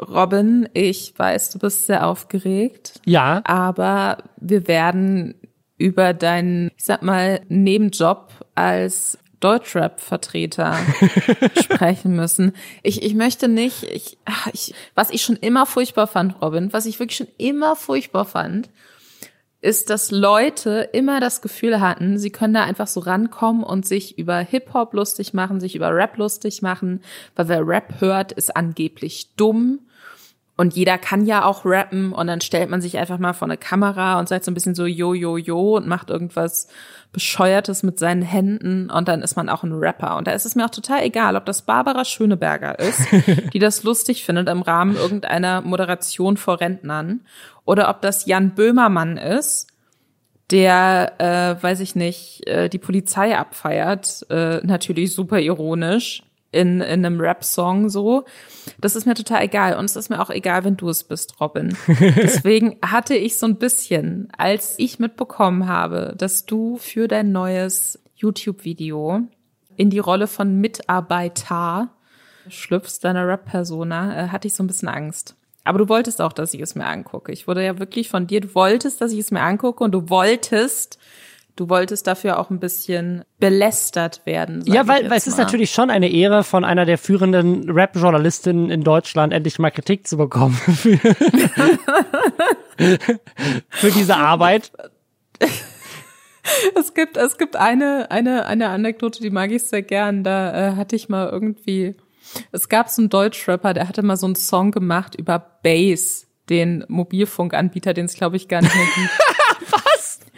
Robin, ich weiß, du bist sehr aufgeregt. Ja. Aber wir werden über deinen, ich sag mal, Nebenjob als Deutschrap-Vertreter sprechen müssen. Ich, ich möchte nicht, ich, ich, was ich schon immer furchtbar fand, Robin, was ich wirklich schon immer furchtbar fand, ist, dass Leute immer das Gefühl hatten, sie können da einfach so rankommen und sich über Hip-Hop lustig machen, sich über Rap lustig machen, weil wer Rap hört, ist angeblich dumm. Und jeder kann ja auch rappen und dann stellt man sich einfach mal vor eine Kamera und sagt so ein bisschen so yo, yo, yo und macht irgendwas Bescheuertes mit seinen Händen und dann ist man auch ein Rapper. Und da ist es mir auch total egal, ob das Barbara Schöneberger ist, die das lustig findet im Rahmen irgendeiner Moderation vor Rentnern oder ob das Jan Böhmermann ist, der, äh, weiß ich nicht, äh, die Polizei abfeiert, äh, natürlich super ironisch in, in einem Rap-Song so. Das ist mir total egal. Und es ist mir auch egal, wenn du es bist, Robin. Deswegen hatte ich so ein bisschen, als ich mitbekommen habe, dass du für dein neues YouTube-Video in die Rolle von Mitarbeiter schlüpfst, deiner Rap-Persona, äh, hatte ich so ein bisschen Angst. Aber du wolltest auch, dass ich es mir angucke. Ich wurde ja wirklich von dir, du wolltest, dass ich es mir angucke und du wolltest, du wolltest dafür auch ein bisschen belästert werden. Ja, weil, weil es ist natürlich schon eine Ehre, von einer der führenden Rap-Journalistinnen in Deutschland endlich mal Kritik zu bekommen für, für diese Arbeit. Es gibt, es gibt eine, eine, eine Anekdote, die mag ich sehr gern. Da äh, hatte ich mal irgendwie es gab so einen Deutschrapper, der hatte mal so einen Song gemacht über Bass, den Mobilfunkanbieter, den es glaube ich gar nicht mehr gibt.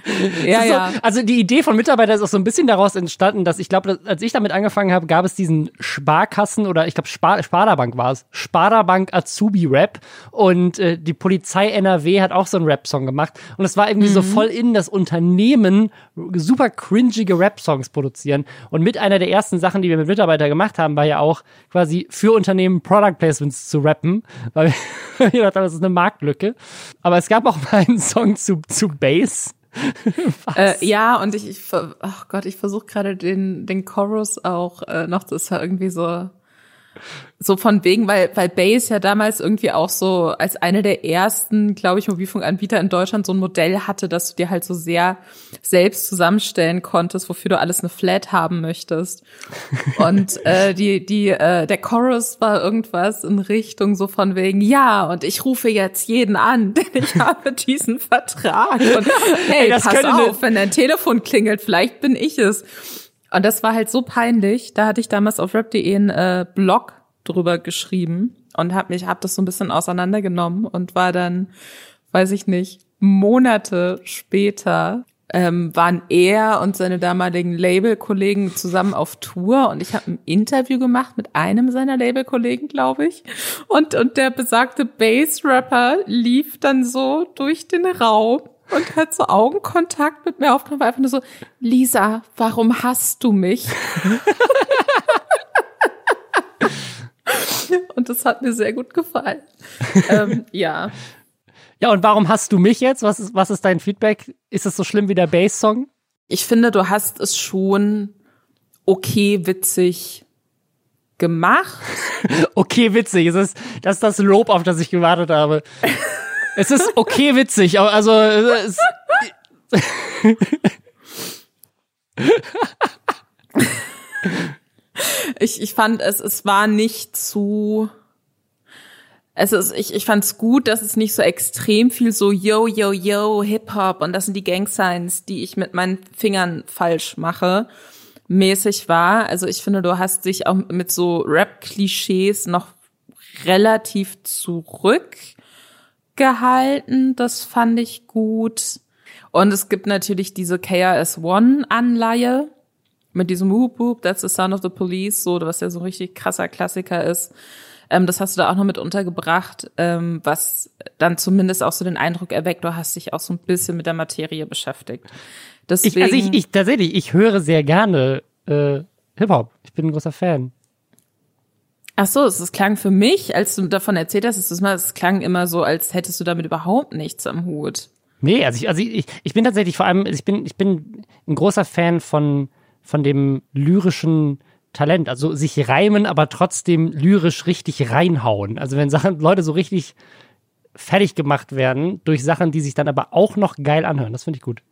Ja, ja. So, also die Idee von Mitarbeiter ist auch so ein bisschen daraus entstanden, dass ich glaube, als ich damit angefangen habe, gab es diesen Sparkassen oder ich glaube Spar Sparda-Bank war es, Sparda-Bank Azubi-Rap und äh, die Polizei NRW hat auch so einen Rap-Song gemacht und es war irgendwie mhm. so voll in das Unternehmen super cringige Rap-Songs produzieren und mit einer der ersten Sachen, die wir mit Mitarbeiter gemacht haben, war ja auch quasi für Unternehmen Product Placements zu rappen, weil wir gedacht haben, das ist eine Marktlücke. Aber es gab auch mal einen Song zu, zu Bass äh, ja, und ich, ich ach Gott, ich versuche gerade den, den Chorus auch äh, noch, das ist ja irgendwie so so von wegen, weil, weil Base ja damals irgendwie auch so als eine der ersten, glaube ich, Mobilfunkanbieter in Deutschland so ein Modell hatte, dass du dir halt so sehr selbst zusammenstellen konntest, wofür du alles eine Flat haben möchtest. Und äh, die, die, äh, der Chorus war irgendwas in Richtung so von wegen, ja, und ich rufe jetzt jeden an, denn ich habe diesen Vertrag. Und hey, hey pass auf, wenn dein Telefon klingelt, vielleicht bin ich es. Und das war halt so peinlich. Da hatte ich damals auf rap.de einen äh, Blog drüber geschrieben und habe mich, hab das so ein bisschen auseinandergenommen und war dann, weiß ich nicht, Monate später ähm, waren er und seine damaligen Labelkollegen zusammen auf Tour und ich habe ein Interview gemacht mit einem seiner Labelkollegen, glaube ich. Und, und der besagte Bass-Rapper lief dann so durch den Raum und hat so Augenkontakt mit mir aufgenommen, war einfach nur so, Lisa, warum hasst du mich? und das hat mir sehr gut gefallen. ähm, ja. Ja, und warum hast du mich jetzt? Was ist, was ist dein Feedback? Ist es so schlimm wie der Bass-Song? Ich finde, du hast es schon okay witzig gemacht. okay witzig. Das ist das Lob, auf das ich gewartet habe. Es ist okay witzig, aber also es, ich, ich fand es, es war nicht zu. Es ist, ich, ich fand es gut, dass es nicht so extrem viel so yo, yo, yo, Hip-Hop und das sind die Gang-Signs, die ich mit meinen Fingern falsch mache, mäßig war. Also ich finde, du hast dich auch mit so Rap-Klischees noch relativ zurück gehalten. Das fand ich gut. Und es gibt natürlich diese KRS-One-Anleihe mit diesem Whoop Whoop, that's the sound of the police, so, was ja so ein richtig krasser Klassiker ist. Ähm, das hast du da auch noch mit untergebracht, ähm, was dann zumindest auch so den Eindruck erweckt, du hast dich auch so ein bisschen mit der Materie beschäftigt. Deswegen, ich, also ich, ich tatsächlich, ich höre sehr gerne äh, Hip-Hop. Ich bin ein großer Fan. Ach so, es klang für mich, als du davon erzählt hast, es, klang immer so, als hättest du damit überhaupt nichts am Hut. Nee, also ich, also ich, ich bin tatsächlich vor allem, ich bin, ich bin ein großer Fan von, von dem lyrischen Talent. Also sich reimen, aber trotzdem lyrisch richtig reinhauen. Also wenn Sachen, Leute so richtig fertig gemacht werden durch Sachen, die sich dann aber auch noch geil anhören. Das finde ich gut.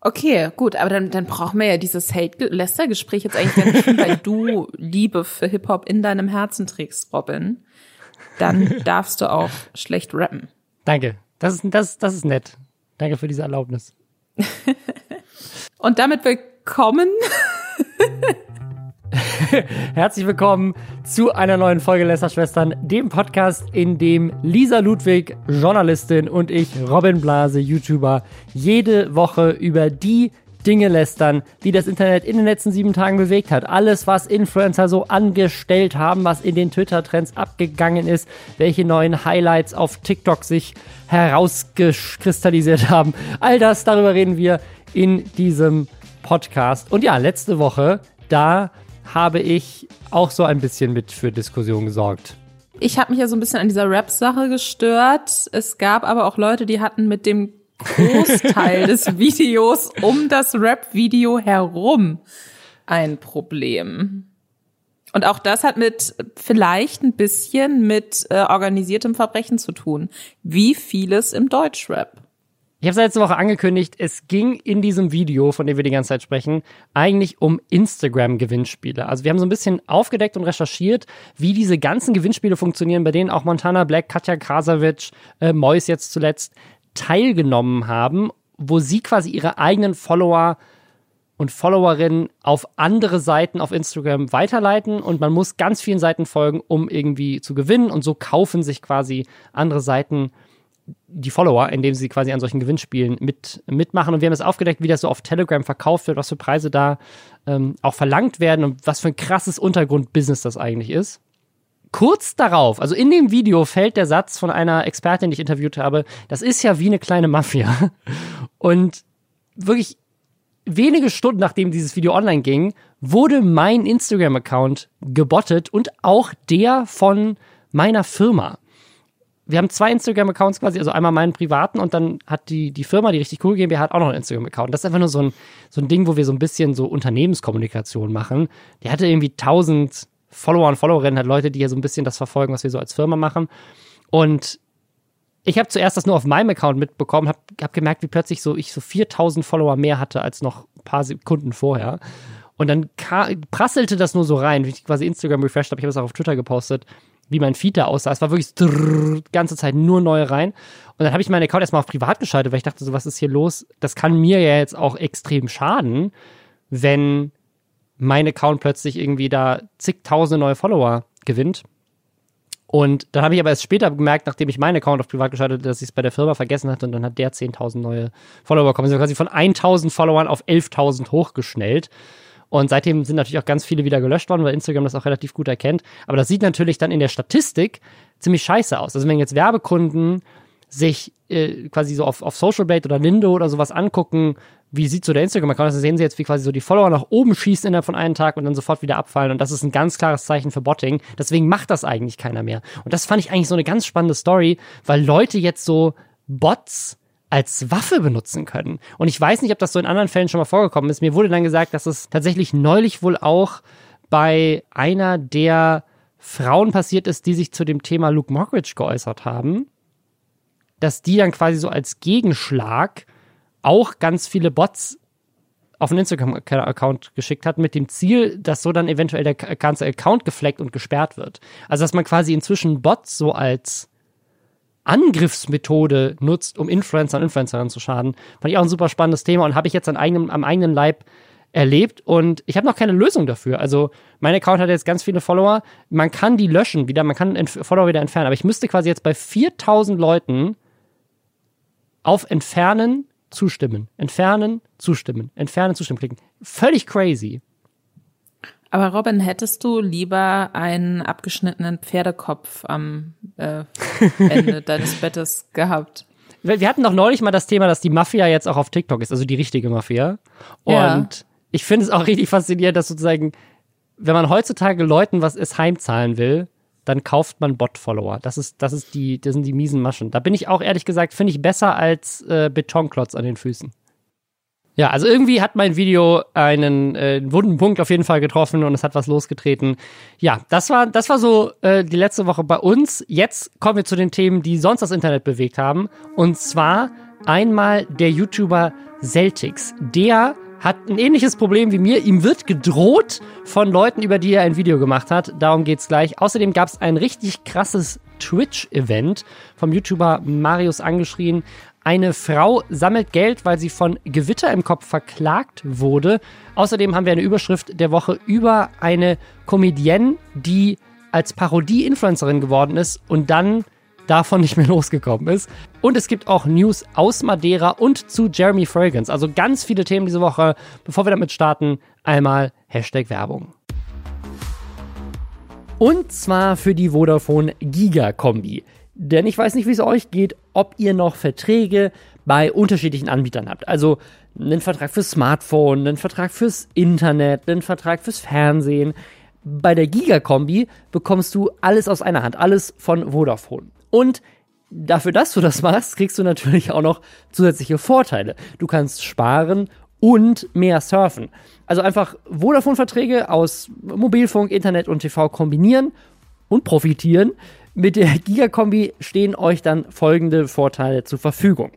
Okay, gut, aber dann, dann brauchen wir ja dieses Hate-Lester-Gespräch jetzt eigentlich nicht, weil du Liebe für Hip-Hop in deinem Herzen trägst, Robin. Dann darfst du auch schlecht rappen. Danke. Das ist, das, das ist nett. Danke für diese Erlaubnis. Und damit willkommen Herzlich willkommen zu einer neuen Folge Lästerschwestern, dem Podcast, in dem Lisa Ludwig, Journalistin, und ich, Robin Blase, YouTuber, jede Woche über die Dinge lästern, die das Internet in den letzten sieben Tagen bewegt hat. Alles, was Influencer so angestellt haben, was in den Twitter-Trends abgegangen ist, welche neuen Highlights auf TikTok sich herausgekristallisiert haben. All das, darüber reden wir in diesem Podcast. Und ja, letzte Woche, da habe ich auch so ein bisschen mit für Diskussion gesorgt. Ich habe mich ja so ein bisschen an dieser Rap-Sache gestört. Es gab aber auch Leute, die hatten mit dem Großteil des Videos um das Rap-Video herum ein Problem. Und auch das hat mit vielleicht ein bisschen mit äh, organisiertem Verbrechen zu tun, wie vieles im Deutschrap. Ich habe es letzte Woche angekündigt, es ging in diesem Video, von dem wir die ganze Zeit sprechen, eigentlich um Instagram-Gewinnspiele. Also wir haben so ein bisschen aufgedeckt und recherchiert, wie diese ganzen Gewinnspiele funktionieren, bei denen auch Montana Black, Katja Krasavitsch, äh, Mois jetzt zuletzt teilgenommen haben, wo sie quasi ihre eigenen Follower und Followerinnen auf andere Seiten auf Instagram weiterleiten und man muss ganz vielen Seiten folgen, um irgendwie zu gewinnen und so kaufen sich quasi andere Seiten die Follower, indem sie quasi an solchen Gewinnspielen mit, mitmachen. Und wir haben es aufgedeckt, wie das so auf Telegram verkauft wird, was für Preise da ähm, auch verlangt werden und was für ein krasses Untergrundbusiness das eigentlich ist. Kurz darauf, also in dem Video fällt der Satz von einer Expertin, die ich interviewt habe, das ist ja wie eine kleine Mafia. Und wirklich wenige Stunden nachdem dieses Video online ging, wurde mein Instagram-Account gebottet und auch der von meiner Firma wir haben zwei Instagram-Accounts quasi, also einmal meinen privaten und dann hat die, die Firma, die richtig cool GmbH, hat auch noch einen Instagram-Account. Das ist einfach nur so ein, so ein Ding, wo wir so ein bisschen so Unternehmenskommunikation machen. Der hatte irgendwie tausend Follower und Followerinnen, hat Leute, die ja so ein bisschen das verfolgen, was wir so als Firma machen. Und ich habe zuerst das nur auf meinem Account mitbekommen, habe hab gemerkt, wie plötzlich so ich so 4000 Follower mehr hatte als noch ein paar Sekunden vorher. Und dann prasselte das nur so rein, wie ich quasi Instagram refreshed habe. Ich habe es auch auf Twitter gepostet wie mein Feed da aussah. Es war wirklich die ganze Zeit nur neue rein. Und dann habe ich meinen Account erstmal auf privat geschaltet, weil ich dachte so, was ist hier los? Das kann mir ja jetzt auch extrem schaden, wenn mein Account plötzlich irgendwie da zigtausende neue Follower gewinnt. Und dann habe ich aber erst später gemerkt, nachdem ich meinen Account auf privat geschaltet, dass ich es bei der Firma vergessen hatte und dann hat der 10.000 neue Follower bekommen. Also quasi von 1.000 Followern auf 11.000 hochgeschnellt. Und seitdem sind natürlich auch ganz viele wieder gelöscht worden, weil Instagram das auch relativ gut erkennt. Aber das sieht natürlich dann in der Statistik ziemlich scheiße aus. Also wenn jetzt Werbekunden sich äh, quasi so auf, auf Social Bait oder Lindo oder sowas angucken, wie sieht so der Instagram-Account aus, dann sehen sie jetzt, wie quasi so die Follower nach oben schießen innerhalb von einem Tag und dann sofort wieder abfallen. Und das ist ein ganz klares Zeichen für Botting. Deswegen macht das eigentlich keiner mehr. Und das fand ich eigentlich so eine ganz spannende Story, weil Leute jetzt so Bots als Waffe benutzen können. Und ich weiß nicht, ob das so in anderen Fällen schon mal vorgekommen ist. Mir wurde dann gesagt, dass es tatsächlich neulich wohl auch bei einer der Frauen passiert ist, die sich zu dem Thema Luke Mockridge geäußert haben, dass die dann quasi so als Gegenschlag auch ganz viele Bots auf einen Instagram-Account geschickt hat, mit dem Ziel, dass so dann eventuell der ganze Account gefleckt und gesperrt wird. Also dass man quasi inzwischen Bots so als Angriffsmethode nutzt, um Influencer und Influencerinnen zu schaden. Fand ich auch ein super spannendes Thema und habe ich jetzt an eigenem, am eigenen Leib erlebt und ich habe noch keine Lösung dafür. Also mein Account hat jetzt ganz viele Follower. Man kann die löschen wieder, man kann Follower wieder entfernen, aber ich müsste quasi jetzt bei 4000 Leuten auf Entfernen zustimmen, entfernen, zustimmen, entfernen, zustimmen klicken. Völlig crazy. Aber Robin, hättest du lieber einen abgeschnittenen Pferdekopf am äh, Ende deines Bettes gehabt? Wir hatten doch neulich mal das Thema, dass die Mafia jetzt auch auf TikTok ist, also die richtige Mafia. Und ja. ich finde es auch richtig faszinierend, dass sozusagen, wenn man heutzutage Leuten was es heimzahlen will, dann kauft man Bot-Follower. Das ist, das ist die, das sind die miesen Maschen. Da bin ich auch ehrlich gesagt, finde ich besser als äh, Betonklotz an den Füßen. Ja, also irgendwie hat mein Video einen, äh, wunden Punkt auf jeden Fall getroffen und es hat was losgetreten. Ja, das war, das war so äh, die letzte Woche bei uns. Jetzt kommen wir zu den Themen, die sonst das Internet bewegt haben. Und zwar einmal der YouTuber Celtics. Der hat ein ähnliches Problem wie mir. Ihm wird gedroht von Leuten, über die er ein Video gemacht hat. Darum geht's gleich. Außerdem gab es ein richtig krasses Twitch-Event vom YouTuber Marius angeschrien. Eine Frau sammelt Geld, weil sie von Gewitter im Kopf verklagt wurde. Außerdem haben wir eine Überschrift der Woche über eine Comedienne, die als Parodie-Influencerin geworden ist und dann davon nicht mehr losgekommen ist. Und es gibt auch News aus Madeira und zu Jeremy Fragrance. Also ganz viele Themen diese Woche. Bevor wir damit starten, einmal Hashtag Werbung. Und zwar für die Vodafone Giga-Kombi. Denn ich weiß nicht, wie es euch geht, ob ihr noch Verträge bei unterschiedlichen Anbietern habt. Also einen Vertrag fürs Smartphone, einen Vertrag fürs Internet, einen Vertrag fürs Fernsehen. Bei der Giga-Kombi bekommst du alles aus einer Hand, alles von Vodafone. Und dafür, dass du das machst, kriegst du natürlich auch noch zusätzliche Vorteile. Du kannst sparen und mehr surfen. Also einfach Vodafone-Verträge aus Mobilfunk, Internet und TV kombinieren und profitieren. Mit der Gigakombi stehen euch dann folgende Vorteile zur Verfügung.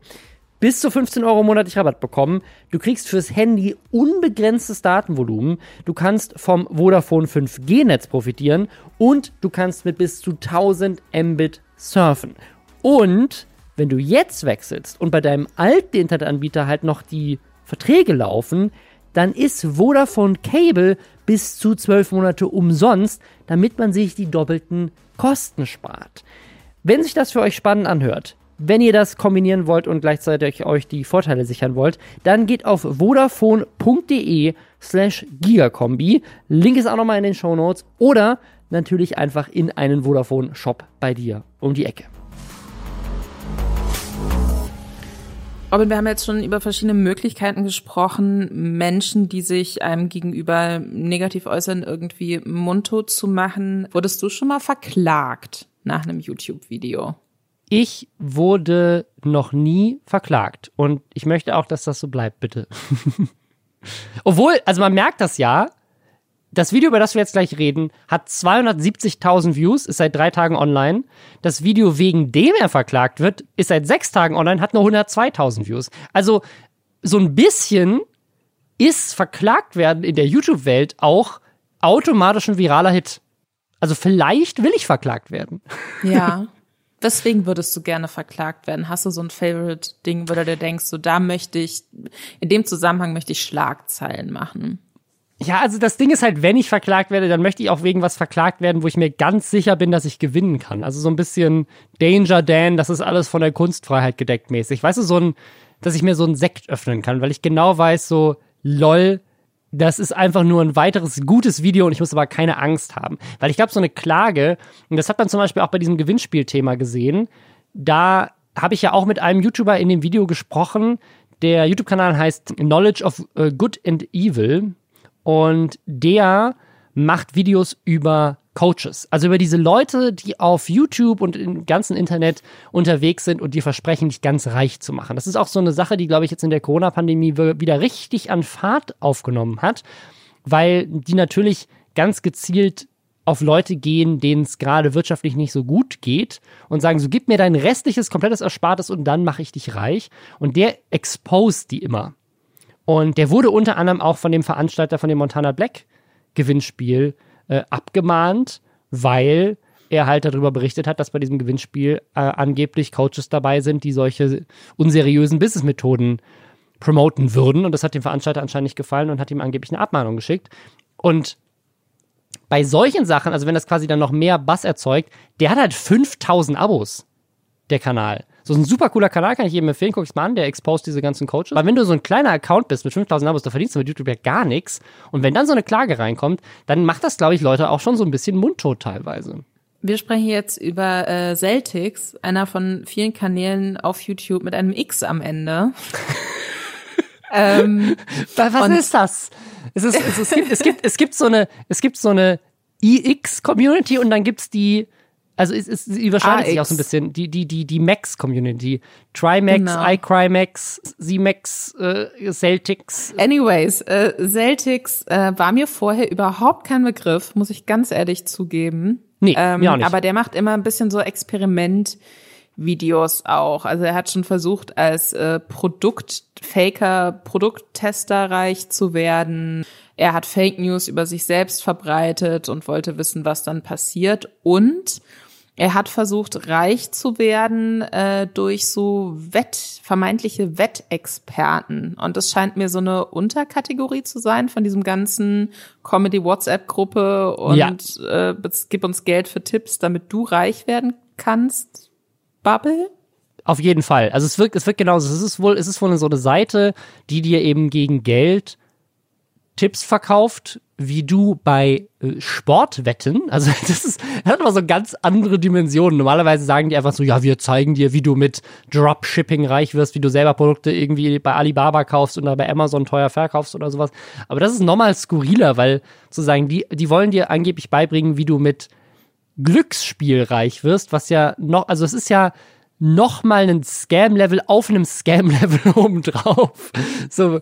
Bis zu 15 Euro monatlich Rabatt bekommen. Du kriegst fürs Handy unbegrenztes Datenvolumen. Du kannst vom Vodafone 5G-Netz profitieren und du kannst mit bis zu 1000 Mbit surfen. Und wenn du jetzt wechselst und bei deinem alten Internetanbieter halt noch die Verträge laufen, dann ist Vodafone Cable bis zu 12 Monate umsonst, damit man sich die doppelten Kosten spart. Wenn sich das für euch spannend anhört, wenn ihr das kombinieren wollt und gleichzeitig euch die Vorteile sichern wollt, dann geht auf vodafone.de slash gigakombi. Link ist auch nochmal in den Show Notes. Oder natürlich einfach in einen Vodafone-Shop bei dir um die Ecke. Aber wir haben jetzt schon über verschiedene Möglichkeiten gesprochen, Menschen, die sich einem gegenüber negativ äußern, irgendwie mundtot zu machen. Wurdest du schon mal verklagt nach einem YouTube-Video? Ich wurde noch nie verklagt und ich möchte auch, dass das so bleibt, bitte. Obwohl, also man merkt das ja, das Video, über das wir jetzt gleich reden, hat 270.000 Views, ist seit drei Tagen online. Das Video, wegen dem er verklagt wird, ist seit sechs Tagen online, hat nur 102.000 Views. Also so ein bisschen ist verklagt werden in der YouTube-Welt auch automatisch ein viraler Hit. Also vielleicht will ich verklagt werden. Ja. Deswegen würdest du gerne verklagt werden. Hast du so ein Favorite-Ding, wo du dir denkst, so da möchte ich, in dem Zusammenhang möchte ich Schlagzeilen machen? Ja, also das Ding ist halt, wenn ich verklagt werde, dann möchte ich auch wegen was verklagt werden, wo ich mir ganz sicher bin, dass ich gewinnen kann. Also so ein bisschen Danger Dan, das ist alles von der Kunstfreiheit gedeckt mäßig. Weißt du, so ein, dass ich mir so einen Sekt öffnen kann, weil ich genau weiß, so, lol, das ist einfach nur ein weiteres gutes Video und ich muss aber keine Angst haben. Weil ich glaube, so eine Klage, und das hat man zum Beispiel auch bei diesem Gewinnspielthema gesehen, da habe ich ja auch mit einem YouTuber in dem Video gesprochen. Der YouTube-Kanal heißt Knowledge of äh, Good and Evil. Und der macht Videos über Coaches. Also über diese Leute, die auf YouTube und im ganzen Internet unterwegs sind und die versprechen, dich ganz reich zu machen. Das ist auch so eine Sache, die, glaube ich, jetzt in der Corona-Pandemie wieder richtig an Fahrt aufgenommen hat, weil die natürlich ganz gezielt auf Leute gehen, denen es gerade wirtschaftlich nicht so gut geht und sagen, so gib mir dein restliches, komplettes Erspartes und dann mache ich dich reich. Und der exposed die immer. Und der wurde unter anderem auch von dem Veranstalter von dem Montana Black Gewinnspiel äh, abgemahnt, weil er halt darüber berichtet hat, dass bei diesem Gewinnspiel äh, angeblich Coaches dabei sind, die solche unseriösen Businessmethoden promoten würden. Und das hat dem Veranstalter anscheinend nicht gefallen und hat ihm angeblich eine Abmahnung geschickt. Und bei solchen Sachen, also wenn das quasi dann noch mehr Bass erzeugt, der hat halt 5000 Abos, der Kanal. So ein super cooler Kanal, kann ich jedem empfehlen, guck ich's mal an, der exposed diese ganzen Coaches. Aber wenn du so ein kleiner Account bist mit 5000 Abos, da verdienst du mit YouTube ja gar nichts. Und wenn dann so eine Klage reinkommt, dann macht das, glaube ich, Leute auch schon so ein bisschen mundtot teilweise. Wir sprechen jetzt über äh, Celtics, einer von vielen Kanälen auf YouTube mit einem X am Ende. ähm, Was ist das? Es, ist, es, es, gibt, es, gibt, es gibt so eine, es gibt so eine EX-Community und dann gibt's die Also es, es überschneidet sich auch so ein bisschen die, die, die, die Max-Community. Trimax, genau. iCrymax, Z-Max, äh, Celtics. Anyways, äh, Celtics äh, war mir vorher überhaupt kein Begriff, muss ich ganz ehrlich zugeben. Nee, ähm, mir auch nicht. Aber der macht immer ein bisschen so Experiment. Videos auch. Also er hat schon versucht, als äh, Produktfaker, Produkttester reich zu werden. Er hat Fake News über sich selbst verbreitet und wollte wissen, was dann passiert. Und er hat versucht, reich zu werden äh, durch so Wett, vermeintliche Wettexperten. Und das scheint mir so eine Unterkategorie zu sein von diesem ganzen Comedy-WhatsApp-Gruppe und ja. äh, gib uns Geld für Tipps, damit du reich werden kannst. Bubble? Auf jeden Fall. Also es wirkt, es wirkt genauso. Es ist wohl, es ist wohl so eine Seite, die dir eben gegen Geld Tipps verkauft, wie du bei äh, Sportwetten, also das ist, das hat aber so ganz andere Dimensionen. Normalerweise sagen die einfach so, ja, wir zeigen dir, wie du mit Dropshipping reich wirst, wie du selber Produkte irgendwie bei Alibaba kaufst oder bei Amazon teuer verkaufst oder sowas. Aber das ist nochmal skurriler, weil sozusagen die, die wollen dir angeblich beibringen, wie du mit Glücksspiel reich wirst, was ja noch, also es ist ja noch mal ein Scam-Level auf einem Scam-Level obendrauf. So,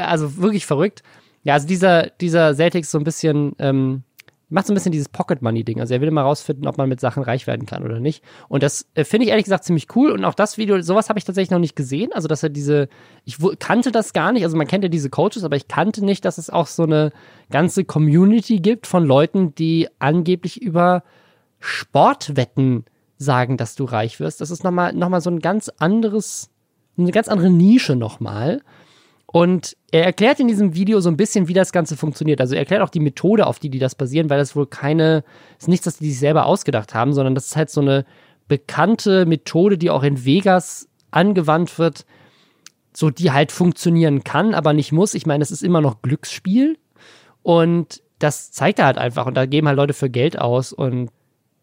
also wirklich verrückt. Ja, also dieser, dieser Celtics so ein bisschen, ähm, macht so ein bisschen dieses Pocket Money Ding. Also er will immer rausfinden, ob man mit Sachen reich werden kann oder nicht. Und das äh, finde ich ehrlich gesagt ziemlich cool. Und auch das Video, sowas habe ich tatsächlich noch nicht gesehen. Also dass er diese, ich kannte das gar nicht. Also man kennt ja diese Coaches, aber ich kannte nicht, dass es auch so eine ganze Community gibt von Leuten, die angeblich über Sportwetten sagen, dass du reich wirst. Das ist nochmal noch mal so ein ganz anderes, eine ganz andere Nische nochmal. Und er erklärt in diesem Video so ein bisschen, wie das Ganze funktioniert. Also er erklärt auch die Methode, auf die die das basieren, weil das wohl keine, ist nichts, das die sich selber ausgedacht haben, sondern das ist halt so eine bekannte Methode, die auch in Vegas angewandt wird, so die halt funktionieren kann, aber nicht muss. Ich meine, es ist immer noch Glücksspiel und das zeigt er halt einfach und da geben halt Leute für Geld aus und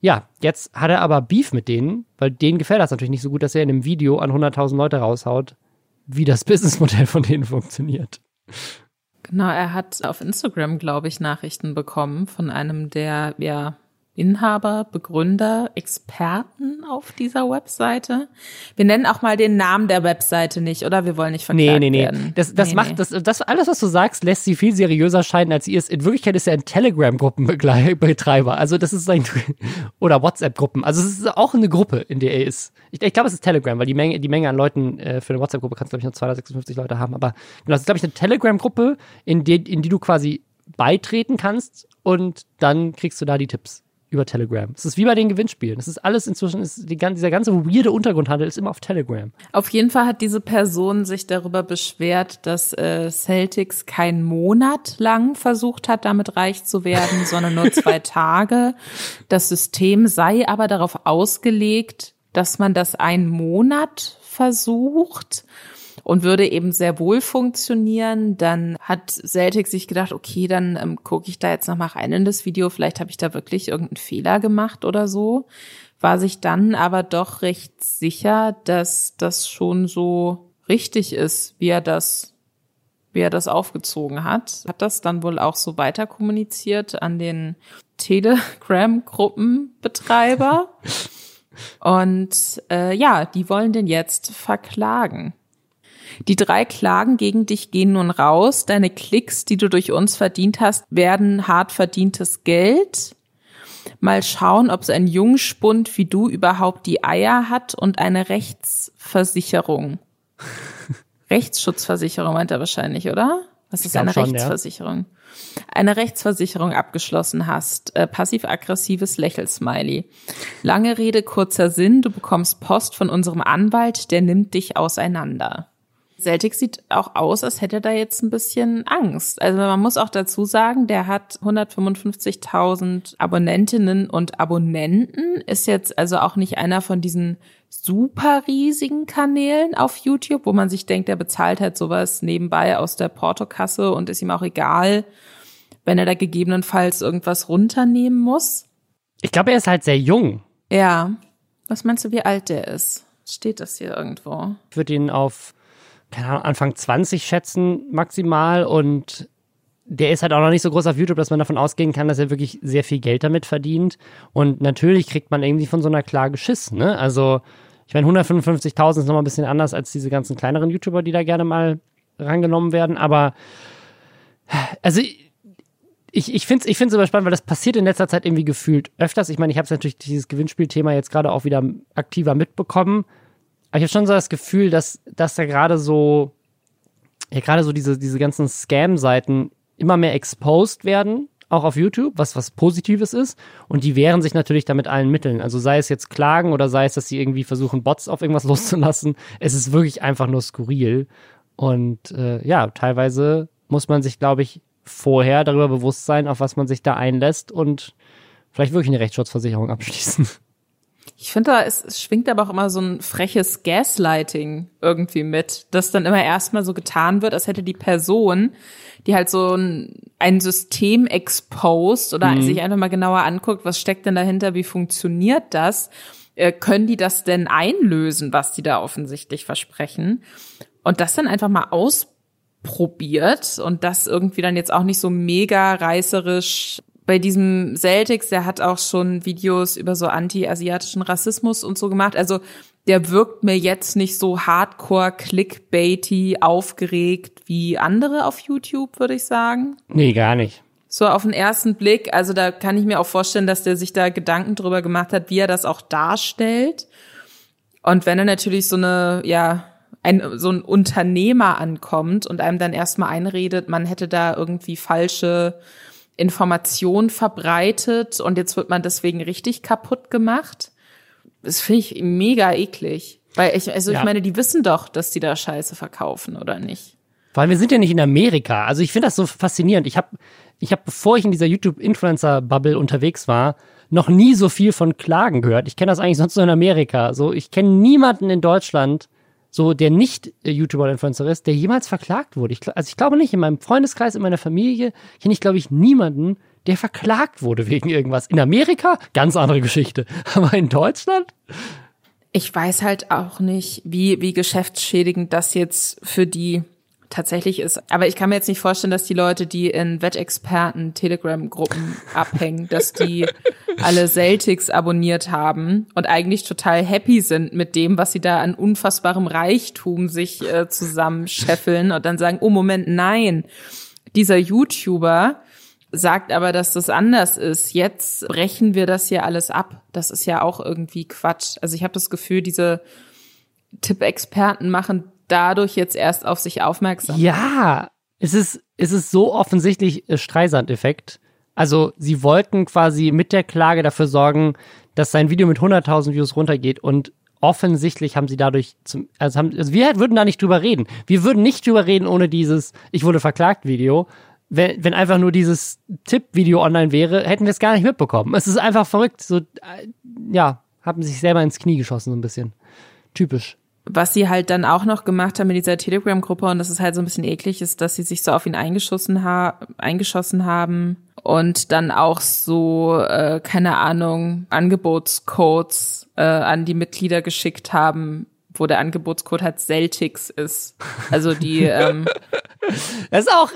ja, jetzt hat er aber Beef mit denen, weil denen gefällt das natürlich nicht so gut, dass er in einem Video an 100.000 Leute raushaut wie das Businessmodell von denen funktioniert. Genau, er hat auf Instagram, glaube ich, Nachrichten bekommen von einem der ja Inhaber, Begründer, Experten auf dieser Webseite. Wir nennen auch mal den Namen der Webseite nicht, oder? Wir wollen nicht verklagt nee, nee, nee. werden. Das, das nee, macht, nee. Das, das, alles, was du sagst, lässt sie viel seriöser scheinen, als sie ist. In Wirklichkeit ist er ein Telegram-Gruppenbetreiber. Also das ist sein, oder WhatsApp-Gruppen. Also es ist auch eine Gruppe, in der er ist. Ich, ich glaube, es ist Telegram, weil die Menge, die Menge an Leuten äh, für eine WhatsApp-Gruppe kannst, glaube ich, nur 256 Leute haben. Aber genau, das ist, glaube ich, eine Telegram-Gruppe, in, die, in die du quasi beitreten kannst und dann kriegst du da die Tipps über Telegram. Es ist wie bei den Gewinnspielen. Es ist alles inzwischen, ist die, dieser ganze weirde Untergrundhandel ist immer auf Telegram. Auf jeden Fall hat diese Person sich darüber beschwert, dass äh, Celtics keinen Monat lang versucht hat, damit reich zu werden, sondern nur zwei Tage. Das System sei aber darauf ausgelegt, dass man das einen Monat versucht und würde eben sehr wohl funktionieren. Dann hat Celtic sich gedacht, okay, dann ähm, gucke ich da jetzt noch mal rein in das Video, vielleicht habe ich da wirklich irgendeinen Fehler gemacht oder so. War sich dann aber doch recht sicher, dass das schon so richtig ist, wie er das wie er das aufgezogen hat. Hat das dann wohl auch so weiter kommuniziert an den Telegram-Gruppenbetreiber. Und äh, ja, die wollen den jetzt verklagen. Die drei Klagen gegen dich gehen nun raus. Deine Klicks, die du durch uns verdient hast, werden hart verdientes Geld. Mal schauen, ob so ein Jungspund wie du überhaupt die Eier hat und eine Rechtsversicherung. Rechtsschutzversicherung meint er wahrscheinlich, oder? Was ist eine schon, Rechtsversicherung? Ja. Eine Rechtsversicherung abgeschlossen hast. Äh, Passiv-aggressives Lächelsmiley. Lange Rede, kurzer Sinn. Du bekommst Post von unserem Anwalt, der nimmt dich auseinander. Celtic sieht auch aus, als hätte er da jetzt ein bisschen Angst. Also man muss auch dazu sagen, der hat 155.000 Abonnentinnen und Abonnenten, ist jetzt also auch nicht einer von diesen super riesigen Kanälen auf YouTube, wo man sich denkt, der bezahlt halt sowas nebenbei aus der Portokasse und ist ihm auch egal, wenn er da gegebenenfalls irgendwas runternehmen muss. Ich glaube, er ist halt sehr jung. Ja. Was meinst du, wie alt der ist? Steht das hier irgendwo? Ich würde ihn auf keine Ahnung, Anfang 20 schätzen maximal und der ist halt auch noch nicht so groß auf YouTube, dass man davon ausgehen kann, dass er wirklich sehr viel Geld damit verdient. Und natürlich kriegt man irgendwie von so einer Klage Schiss, ne? Also, ich meine, 155.000 ist nochmal ein bisschen anders als diese ganzen kleineren YouTuber, die da gerne mal rangenommen werden. Aber, also, ich, ich finde es ich find's aber spannend, weil das passiert in letzter Zeit irgendwie gefühlt öfters. Ich meine, ich habe natürlich dieses Gewinnspielthema jetzt gerade auch wieder aktiver mitbekommen. Aber ich habe schon so das Gefühl, dass, dass da gerade so, ja, gerade so diese, diese ganzen Scam-Seiten immer mehr exposed werden, auch auf YouTube, was was Positives ist. Und die wehren sich natürlich damit allen Mitteln. Also sei es jetzt Klagen oder sei es, dass sie irgendwie versuchen, Bots auf irgendwas loszulassen. Es ist wirklich einfach nur skurril. Und äh, ja, teilweise muss man sich, glaube ich, vorher darüber bewusst sein, auf was man sich da einlässt und vielleicht wirklich eine Rechtsschutzversicherung abschließen. Ich finde, da es, es schwingt aber auch immer so ein freches Gaslighting irgendwie mit, dass dann immer erstmal so getan wird, als hätte die Person, die halt so ein, ein System exposed oder mhm. sich einfach mal genauer anguckt, was steckt denn dahinter, wie funktioniert das, äh, können die das denn einlösen, was die da offensichtlich versprechen? Und das dann einfach mal aus probiert und das irgendwie dann jetzt auch nicht so mega reißerisch. Bei diesem Celtics, der hat auch schon Videos über so anti-asiatischen Rassismus und so gemacht. Also der wirkt mir jetzt nicht so hardcore clickbaity aufgeregt wie andere auf YouTube, würde ich sagen. Nee, gar nicht. So auf den ersten Blick, also da kann ich mir auch vorstellen, dass der sich da Gedanken drüber gemacht hat, wie er das auch darstellt. Und wenn er natürlich so eine, ja, ein, so ein Unternehmer ankommt und einem dann erstmal einredet, man hätte da irgendwie falsche Informationen verbreitet und jetzt wird man deswegen richtig kaputt gemacht. Das finde ich mega eklig. Weil ich, also ja. ich meine, die wissen doch, dass die da Scheiße verkaufen, oder nicht? Vor allem, wir sind ja nicht in Amerika. Also ich finde das so faszinierend. Ich habe, ich hab, bevor ich in dieser YouTube-Influencer-Bubble unterwegs war, noch nie so viel von Klagen gehört. Ich kenne das eigentlich sonst nur in Amerika. So, ich kenne niemanden in Deutschland, so der nicht äh, YouTuber oder Influencer ist, der jemals verklagt wurde. Ich, also ich glaube nicht, in meinem Freundeskreis, in meiner Familie kenne ich, glaube ich, niemanden, der verklagt wurde wegen irgendwas. In Amerika, ganz andere Geschichte. Aber in Deutschland? Ich weiß halt auch nicht, wie, wie geschäftsschädigend das jetzt für die tatsächlich ist. Aber ich kann mir jetzt nicht vorstellen, dass die Leute, die in Wettexperten Telegram-Gruppen abhängen, dass die alle Celtics abonniert haben und eigentlich total happy sind mit dem, was sie da an unfassbarem Reichtum sich äh, zusammenscheffeln und dann sagen, oh Moment, nein, dieser YouTuber sagt aber, dass das anders ist. Jetzt brechen wir das hier alles ab. Das ist ja auch irgendwie Quatsch. Also ich habe das Gefühl, diese Tipp-Experten machen dadurch jetzt erst auf sich aufmerksam. Ja, es ist, es ist so offensichtlich äh, Streisand-Effekt. Also sie wollten quasi mit der Klage dafür sorgen, dass sein Video mit 100.000 Views runtergeht und offensichtlich haben sie dadurch zum, also, haben, also wir würden da nicht drüber reden. Wir würden nicht drüber reden ohne dieses Ich wurde verklagt Video. Wenn, wenn einfach nur dieses Tipp-Video online wäre, hätten wir es gar nicht mitbekommen. Es ist einfach verrückt. So, äh, ja, haben sich selber ins Knie geschossen, so ein bisschen. Typisch was sie halt dann auch noch gemacht haben in dieser Telegram-Gruppe, und das ist halt so ein bisschen eklig, ist, dass sie sich so auf ihn eingeschossen, ha eingeschossen haben und dann auch so, äh, keine Ahnung, Angebotscodes äh, an die Mitglieder geschickt haben, wo der Angebotscode halt Celtics ist. Also die ähm, Das ist auch, äh,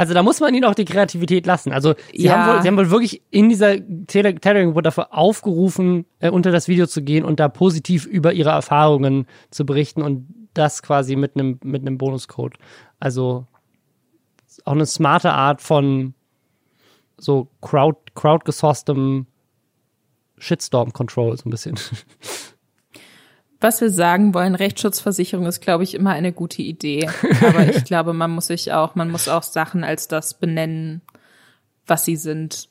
also da muss man ihnen auch die Kreativität lassen. Also sie, ja. haben, wohl, sie haben wohl wirklich in dieser Telegram wurde dafür aufgerufen, äh, unter das Video zu gehen und da positiv über ihre Erfahrungen zu berichten und das quasi mit einem mit einem Bonuscode. Also auch eine smarte Art von so crowd crowdgesourcedem Shitstorm Control so ein bisschen. was wir sagen wollen, Rechtsschutzversicherung ist, glaube ich, immer eine gute Idee. Aber ich glaube, man muss sich auch, man muss auch Sachen als das benennen, was sie sind.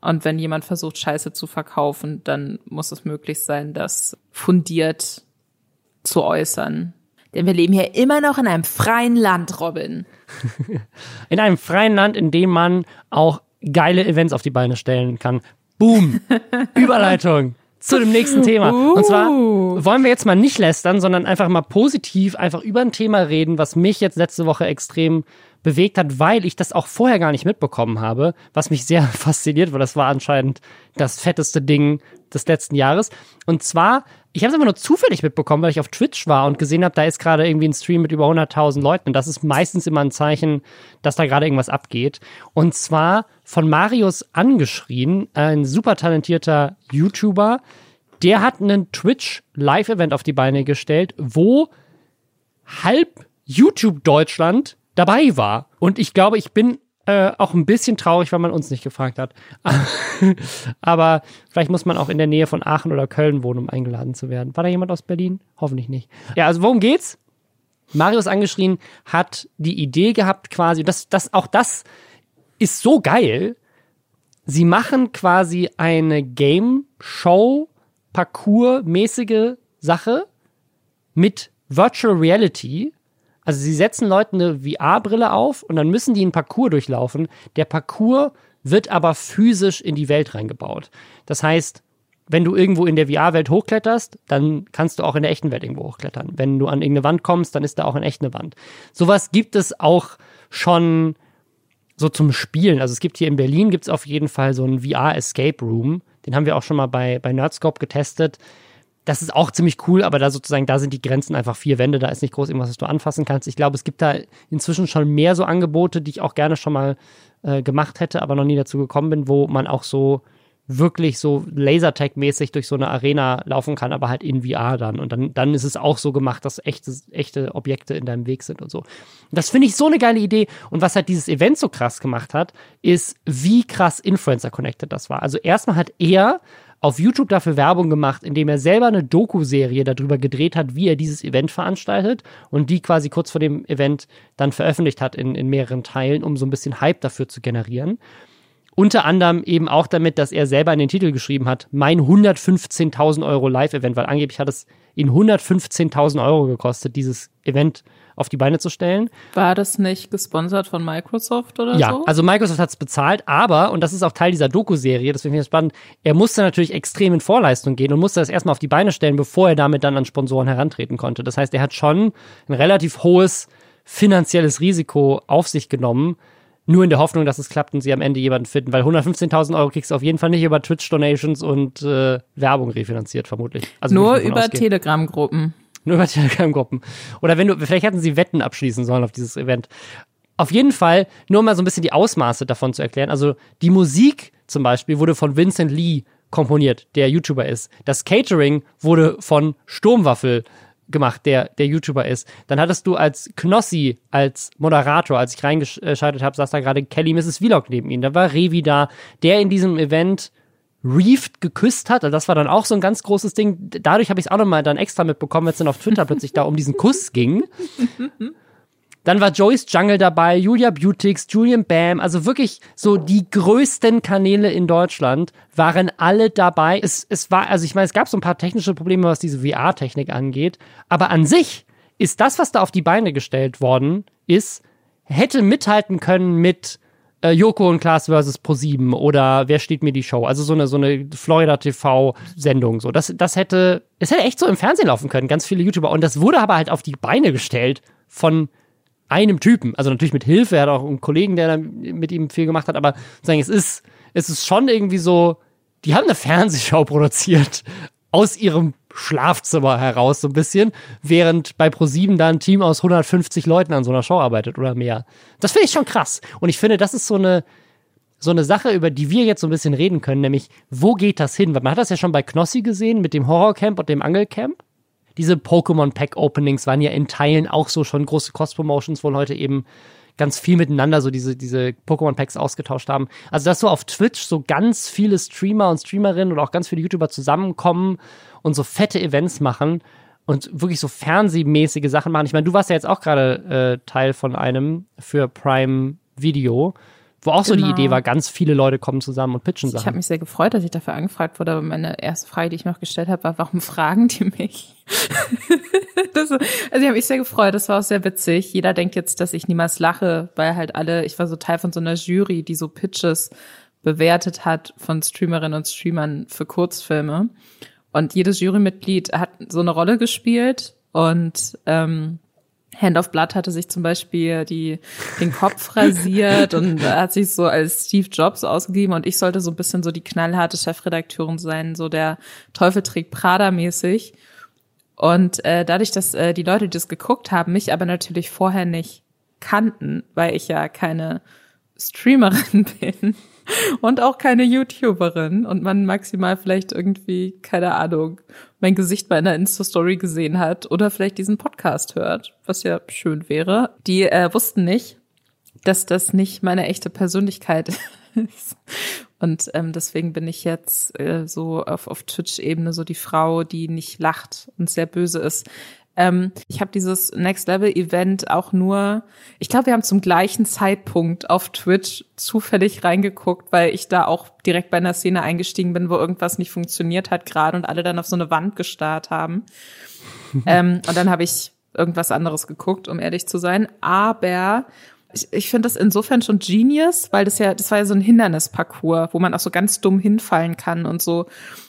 Und wenn jemand versucht, Scheiße zu verkaufen, dann muss es möglich sein, das fundiert zu äußern. Denn wir leben hier immer noch in einem freien Land, Robin. In einem freien Land, in dem man auch geile Events auf die Beine stellen kann. Boom! Überleitung zu dem nächsten Thema. Uh. Und zwar uh. wollen wir jetzt mal nicht lästern, sondern einfach mal positiv, einfach über ein Thema reden, was mich jetzt letzte Woche extrem bewegt hat, weil ich das auch vorher gar nicht mitbekommen habe, was mich sehr fasziniert, weil das war anscheinend das fetteste Ding des letzten Jahres. Und zwar, ich habe es aber nur zufällig mitbekommen, weil ich auf Twitch war und gesehen habe, da ist gerade irgendwie ein Stream mit über 100.000 Leuten. Und das ist meistens immer ein Zeichen, dass da gerade irgendwas abgeht. Und zwar von Marius angeschrien, ein super talentierter YouTuber. Der hat einen Twitch Live-Event auf die Beine gestellt, wo halb YouTube Deutschland dabei war. Und ich glaube, ich bin äh, auch ein bisschen traurig, weil man uns nicht gefragt hat. Aber vielleicht muss man auch in der Nähe von Aachen oder Köln wohnen, um eingeladen zu werden. War da jemand aus Berlin? Hoffentlich nicht. Ja, also worum geht's? Marius angeschrien hat die Idee gehabt, quasi, das, das, auch das ist so geil. Sie machen quasi eine Game Show Parcours-mäßige Sache mit Virtual Reality also sie setzen Leuten eine VR-Brille auf und dann müssen die einen Parcours durchlaufen. Der Parcours wird aber physisch in die Welt reingebaut. Das heißt, wenn du irgendwo in der VR-Welt hochkletterst, dann kannst du auch in der echten Welt irgendwo hochklettern. Wenn du an irgendeine Wand kommst, dann ist da auch in echt eine Wand. Sowas gibt es auch schon so zum Spielen. Also es gibt hier in Berlin gibt es auf jeden Fall so einen VR Escape Room. Den haben wir auch schon mal bei, bei Nerdscope getestet das ist auch ziemlich cool, aber da sozusagen, da sind die Grenzen einfach vier Wände, da ist nicht groß irgendwas, was du anfassen kannst. Ich glaube, es gibt da inzwischen schon mehr so Angebote, die ich auch gerne schon mal äh, gemacht hätte, aber noch nie dazu gekommen bin, wo man auch so wirklich so Lasertag-mäßig durch so eine Arena laufen kann, aber halt in VR dann. Und dann, dann ist es auch so gemacht, dass echte, echte Objekte in deinem Weg sind und so. Und das finde ich so eine geile Idee. Und was halt dieses Event so krass gemacht hat, ist, wie krass Influencer-connected das war. Also erstmal hat er auf YouTube dafür Werbung gemacht, indem er selber eine Doku-Serie darüber gedreht hat, wie er dieses Event veranstaltet und die quasi kurz vor dem Event dann veröffentlicht hat in, in mehreren Teilen, um so ein bisschen Hype dafür zu generieren. Unter anderem eben auch damit, dass er selber in den Titel geschrieben hat, mein 115.000 Euro Live-Event, weil angeblich hat es ihn 115.000 Euro gekostet, dieses Event auf die Beine zu stellen. War das nicht gesponsert von Microsoft oder ja, so? Ja, also Microsoft hat es bezahlt, aber, und das ist auch Teil dieser Doku-Serie, das finde ich spannend, er musste natürlich extrem in Vorleistung gehen und musste das erstmal auf die Beine stellen, bevor er damit dann an Sponsoren herantreten konnte. Das heißt, er hat schon ein relativ hohes finanzielles Risiko auf sich genommen, nur in der Hoffnung, dass es klappt und sie am Ende jemanden finden, weil 115.000 Euro kriegst du auf jeden Fall nicht über Twitch-Donations und äh, Werbung refinanziert, vermutlich. Also Nur über Telegram-Gruppen. Nur über Telegram-Gruppen. Oder wenn du, vielleicht hätten sie Wetten abschließen sollen auf dieses Event. Auf jeden Fall, nur mal so ein bisschen die Ausmaße davon zu erklären. Also die Musik zum Beispiel wurde von Vincent Lee komponiert, der YouTuber ist. Das Catering wurde von Sturmwaffel gemacht, der, der YouTuber ist. Dann hattest du als Knossi, als Moderator, als ich reingeschaltet habe, saß da gerade Kelly Mrs. Vlog neben ihm. Da war Revi da, der in diesem Event Reefed geküsst hat. Also das war dann auch so ein ganz großes Ding. Dadurch habe ich es auch nochmal dann extra mitbekommen, wenn es dann auf Twitter plötzlich da um diesen Kuss ging. Dann war Joyce Jungle dabei, Julia Beautix, Julian Bam, also wirklich so die größten Kanäle in Deutschland waren alle dabei. Es, es war, also ich meine, es gab so ein paar technische Probleme, was diese VR-Technik angeht, aber an sich ist das, was da auf die Beine gestellt worden ist, hätte mithalten können mit äh, Joko und Klaas versus Pro7 oder Wer steht mir die Show? Also so eine, so eine Florida TV-Sendung. So, das, das hätte, es hätte echt so im Fernsehen laufen können, ganz viele YouTuber. Und das wurde aber halt auf die Beine gestellt von einem Typen. Also natürlich mit Hilfe, er hat auch einen Kollegen, der mit ihm viel gemacht hat, aber sagen, es ist, es ist schon irgendwie so, die haben eine Fernsehshow produziert aus ihrem Schlafzimmer heraus so ein bisschen, während bei ProSieben da ein Team aus 150 Leuten an so einer Show arbeitet oder mehr. Das finde ich schon krass. Und ich finde, das ist so eine, so eine Sache, über die wir jetzt so ein bisschen reden können, nämlich, wo geht das hin? Weil man hat das ja schon bei Knossi gesehen mit dem Horrorcamp und dem Angelcamp. Diese Pokémon Pack Openings waren ja in Teilen auch so schon große Cross-Promotions, wo Leute eben ganz viel miteinander so diese, diese Pokémon-Packs ausgetauscht haben. Also, dass so auf Twitch so ganz viele Streamer und Streamerinnen oder auch ganz viele YouTuber zusammenkommen und so fette Events machen und wirklich so fernsehmäßige Sachen machen. Ich meine, du warst ja jetzt auch gerade äh, Teil von einem für Prime Video. Wo auch genau. so die Idee genau. war, ganz viele Leute kommen zusammen und pitchen Sachen. Ich habe mich sehr gefreut, dass ich dafür angefragt wurde, aber meine erste Frage, die ich noch gestellt habe, war, warum fragen die mich? das, also ich habe mich sehr gefreut, das war auch sehr witzig. Jeder denkt jetzt, dass ich niemals lache, weil halt alle, ich war so Teil von so einer Jury, die so Pitches bewertet hat von Streamerinnen und Streamern für Kurzfilme. Und jedes Jurymitglied hat so eine Rolle gespielt und ähm, Hand of Blood hatte sich zum Beispiel die, den Kopf rasiert und hat sich so als Steve Jobs ausgegeben und ich sollte so ein bisschen so die knallharte Chefredakteurin sein, so der Teufel trägt Prada mäßig. Und äh, dadurch, dass äh, die Leute, die das geguckt haben, mich aber natürlich vorher nicht kannten, weil ich ja keine Streamerin bin und auch keine YouTuberin und man maximal vielleicht irgendwie, keine Ahnung, mein Gesicht bei einer Insta-Story gesehen hat oder vielleicht diesen Podcast hört, was ja schön wäre. Die äh, wussten nicht, dass das nicht meine echte Persönlichkeit ist. Und ähm, deswegen bin ich jetzt äh, so auf, auf Twitch-Ebene so die Frau, die nicht lacht und sehr böse ist. Ähm, ich habe dieses Next Level Event auch nur, ich glaube, wir haben zum gleichen Zeitpunkt auf Twitch zufällig reingeguckt, weil ich da auch direkt bei einer Szene eingestiegen bin, wo irgendwas nicht funktioniert hat gerade und alle dann auf so eine Wand gestarrt haben. ähm, und dann habe ich irgendwas anderes geguckt, um ehrlich zu sein. Aber ich, ich finde das insofern schon genius, weil das ja, das war ja so ein Hindernisparcours, wo man auch so ganz dumm hinfallen kann und so.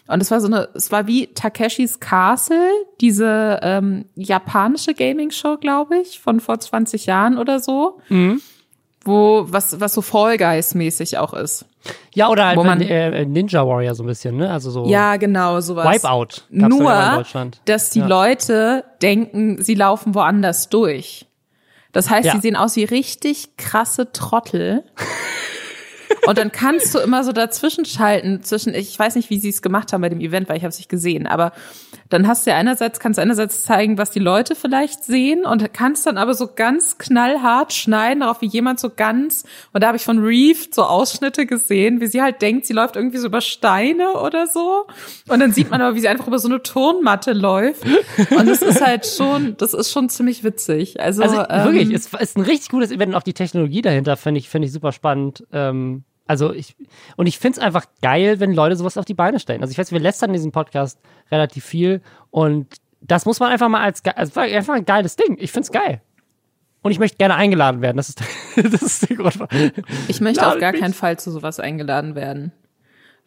Und es war so eine, es war wie Takeshis Castle, diese ähm, japanische Gaming-Show, glaube ich, von vor 20 Jahren oder so. Mhm. Wo, was, was so Fall Guys-mäßig auch ist. Ja, oder halt wo man, äh, Ninja Warrior so ein bisschen, ne? Also so. Ja, genau, sowas. Wipeout. Nur, dass die ja. Leute denken, sie laufen woanders durch. Das heißt, ja. sie sehen aus wie richtig krasse Trottel. Und dann kannst du immer so dazwischen schalten, zwischen, ich weiß nicht, wie sie es gemacht haben bei dem Event, weil ich habe es nicht gesehen, aber dann hast du ja einerseits, kannst du einerseits zeigen, was die Leute vielleicht sehen und kannst dann aber so ganz knallhart schneiden, darauf wie jemand so ganz, und da habe ich von Reeve so Ausschnitte gesehen, wie sie halt denkt, sie läuft irgendwie so über Steine oder so. Und dann sieht man aber, wie sie einfach über so eine Turnmatte läuft. Und das ist halt schon, das ist schon ziemlich witzig. Also, also ähm, wirklich, es ist ein richtig gutes Event und auch die Technologie dahinter finde ich, finde ich super spannend. Ähm also ich, und ich finde es einfach geil, wenn Leute sowas auf die Beine stellen. Also ich weiß, wir lästern in diesem Podcast relativ viel und das muss man einfach mal als, also einfach ein geiles Ding. Ich finde es geil. Und ich möchte gerne eingeladen werden. Das ist, das ist der Grund. Ich möchte auf gar keinen Fall zu sowas eingeladen werden.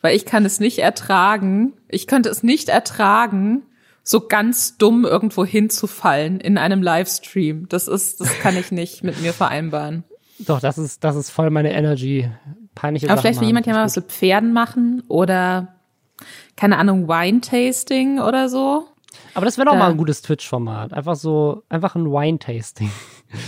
Weil ich kann es nicht ertragen. Ich könnte es nicht ertragen, so ganz dumm irgendwo hinzufallen in einem Livestream. Das ist, das kann ich nicht mit mir vereinbaren. Doch, das ist, das ist voll meine Energy peinliche Aber Sachen vielleicht will jemand ja mal was mit Pferden machen oder keine Ahnung, Wine-Tasting oder so. Aber das wäre doch mal ein gutes Twitch-Format. Einfach so, einfach ein Wine-Tasting.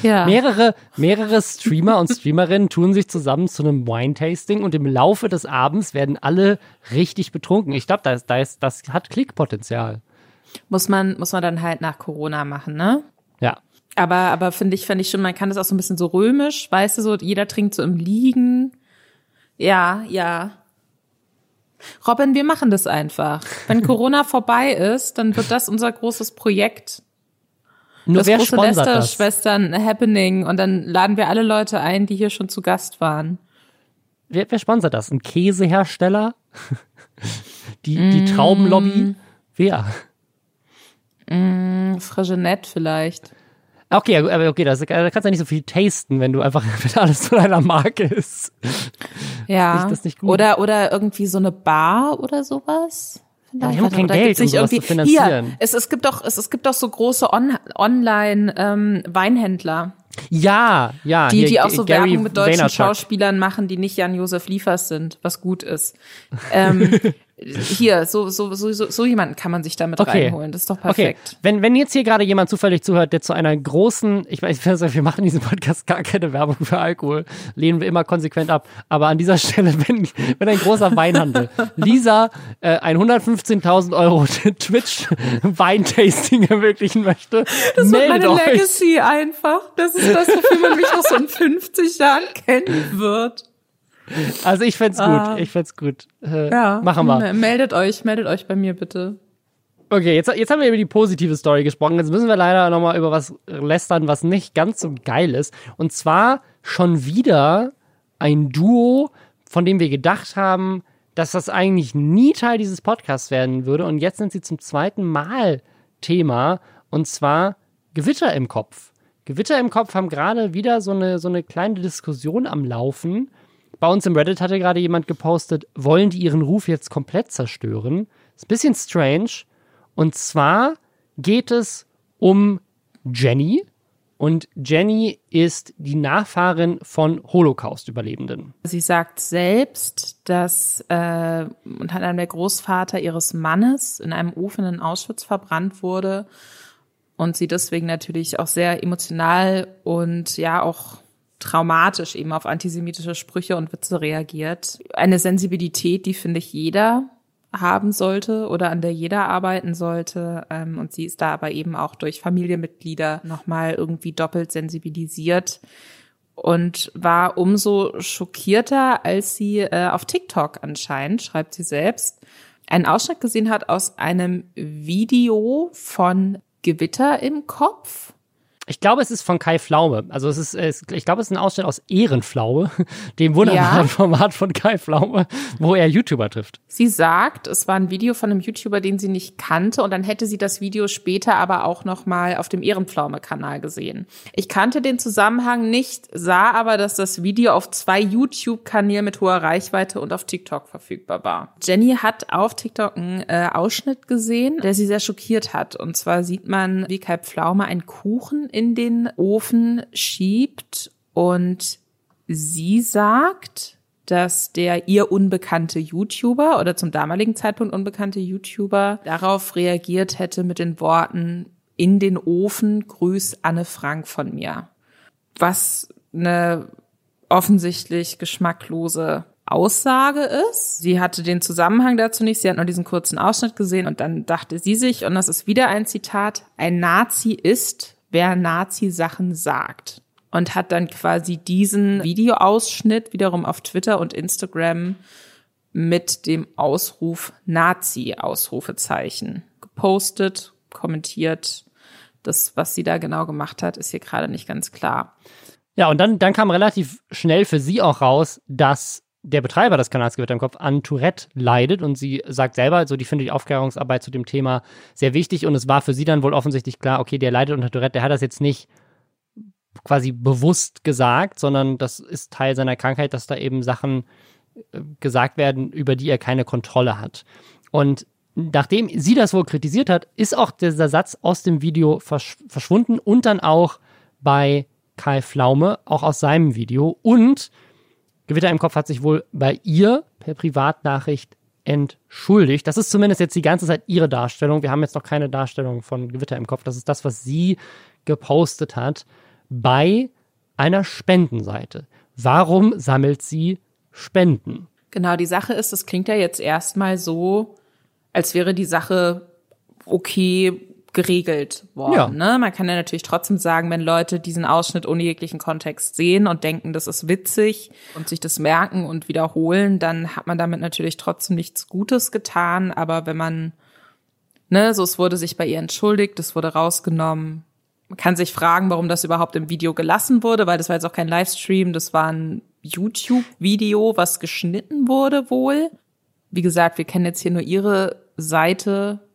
Ja. Mehrere, mehrere Streamer und Streamerinnen tun sich zusammen zu einem Wine-Tasting und im Laufe des Abends werden alle richtig betrunken. Ich glaube, das, das, das hat Klickpotenzial. Muss man, muss man dann halt nach Corona machen, ne? Ja. Aber, aber finde ich, finde ich schon, man kann das auch so ein bisschen so römisch, weißt du, so, jeder trinkt so im Liegen. Ja, ja. Robin, wir machen das einfach. Wenn Corona vorbei ist, dann wird das unser großes Projekt. Nur das wer große Lester-Schwestern Happening und dann laden wir alle Leute ein, die hier schon zu Gast waren. Wer, wer sponsert das? Ein Käsehersteller? die, mm. die Traubenlobby? Wer? Mm, Frigenet vielleicht. Okay, aber okay, das, da kannst du ja nicht so viel tasten, wenn du einfach, wenn alles zu deiner Marke ist. Ja. Ist das nicht gut? Oder, oder irgendwie so eine Bar oder sowas. Ja, die haben kein Geld, um sowas zu finanzieren. Hier, es, es gibt doch, es, es gibt doch so große On Online ähm, Weinhändler. Ja, ja. Die, hier, die auch so Gary Werbung mit deutschen. Schauspielern machen, die nicht Jan-Josef Liefers sind, was gut ist. Ähm, hier, so, so, so, so, so jemanden kann man sich damit okay. reinholen. Das ist doch perfekt. Okay. Wenn, wenn jetzt hier gerade jemand zufällig zuhört, der zu einer großen, ich weiß, wir machen in diesem Podcast gar keine Werbung für Alkohol, lehnen wir immer konsequent ab. Aber an dieser Stelle, wenn, wenn ein großer Weinhandel Lisa äh, ein 115.000 Euro Twitch Weintasting ermöglichen möchte, das wird meine euch. Legacy einfach. Das ist das, wofür man mich auch so in 50 Jahren kennen wird. Also ich fände gut. Ah. Ich fände gut. Äh, ja. Machen wir. Meldet euch, meldet euch bei mir bitte. Okay, jetzt, jetzt haben wir über die positive Story gesprochen. Jetzt müssen wir leider nochmal über was lästern, was nicht ganz so geil ist. Und zwar schon wieder ein Duo, von dem wir gedacht haben, dass das eigentlich nie Teil dieses Podcasts werden würde. Und jetzt sind sie zum zweiten Mal Thema. Und zwar Gewitter im Kopf. Gewitter im Kopf haben gerade wieder so eine, so eine kleine Diskussion am Laufen bei uns im Reddit hatte gerade jemand gepostet, wollen die ihren Ruf jetzt komplett zerstören? Ist ein bisschen strange. Und zwar geht es um Jenny. Und Jenny ist die Nachfahrin von Holocaust-Überlebenden. Sie sagt selbst, dass äh, unter anderem der Großvater ihres Mannes in einem Ofen in Auschwitz verbrannt wurde und sie deswegen natürlich auch sehr emotional und ja auch traumatisch eben auf antisemitische Sprüche und Witze reagiert. Eine Sensibilität, die finde ich jeder haben sollte oder an der jeder arbeiten sollte. Ähm, und sie ist da aber eben auch durch Familienmitglieder nochmal irgendwie doppelt sensibilisiert und war umso schockierter, als sie äh, auf TikTok anscheinend, schreibt sie selbst, einen Ausschnitt gesehen hat aus einem Video von Gewitter im Kopf ich glaube, es ist von Kai Pflaume. Also es ist, ich glaube, es ist ein Ausschnitt aus Ehrenpflaume, dem wunderbaren ja. Format von Kai Pflaume, wo er YouTuber trifft. Sie sagt, es war ein Video von einem YouTuber, den sie nicht kannte, und dann hätte sie das Video später aber auch noch mal auf dem Ehrenpflaume-Kanal gesehen. Ich kannte den Zusammenhang nicht, sah aber, dass das Video auf zwei YouTube-Kanälen mit hoher Reichweite und auf TikTok verfügbar war. Jenny hat auf TikTok einen äh, Ausschnitt gesehen, der sie sehr schockiert hat. Und zwar sieht man, wie Kai Pflaume einen Kuchen in den Ofen schiebt und sie sagt, dass der ihr unbekannte YouTuber oder zum damaligen Zeitpunkt unbekannte YouTuber darauf reagiert hätte mit den Worten in den Ofen, grüß Anne Frank von mir. Was eine offensichtlich geschmacklose Aussage ist. Sie hatte den Zusammenhang dazu nicht, sie hat nur diesen kurzen Ausschnitt gesehen und dann dachte sie sich, und das ist wieder ein Zitat, ein Nazi ist, wer Nazi-Sachen sagt. Und hat dann quasi diesen Videoausschnitt wiederum auf Twitter und Instagram mit dem Ausruf Nazi-Ausrufezeichen gepostet, kommentiert. Das, was sie da genau gemacht hat, ist hier gerade nicht ganz klar. Ja, und dann, dann kam relativ schnell für sie auch raus, dass der Betreiber des Kanals Gewitter im Kopf an Tourette leidet und sie sagt selber, also die findet die Aufklärungsarbeit zu dem Thema sehr wichtig und es war für sie dann wohl offensichtlich klar, okay, der leidet unter Tourette, der hat das jetzt nicht quasi bewusst gesagt, sondern das ist Teil seiner Krankheit, dass da eben Sachen äh, gesagt werden, über die er keine Kontrolle hat. Und nachdem sie das wohl kritisiert hat, ist auch dieser Satz aus dem Video versch verschwunden und dann auch bei Kai Flaume, auch aus seinem Video und Gewitter im Kopf hat sich wohl bei ihr per Privatnachricht entschuldigt. Das ist zumindest jetzt die ganze Zeit ihre Darstellung. Wir haben jetzt noch keine Darstellung von Gewitter im Kopf. Das ist das, was sie gepostet hat bei einer Spendenseite. Warum sammelt sie Spenden? Genau, die Sache ist, das klingt ja jetzt erstmal so, als wäre die Sache okay geregelt worden. Ja. Ne? Man kann ja natürlich trotzdem sagen, wenn Leute diesen Ausschnitt ohne jeglichen Kontext sehen und denken, das ist witzig und sich das merken und wiederholen, dann hat man damit natürlich trotzdem nichts Gutes getan. Aber wenn man, ne, so es wurde sich bei ihr entschuldigt, es wurde rausgenommen. Man kann sich fragen, warum das überhaupt im Video gelassen wurde, weil das war jetzt auch kein Livestream, das war ein YouTube-Video, was geschnitten wurde wohl. Wie gesagt, wir kennen jetzt hier nur ihre Seite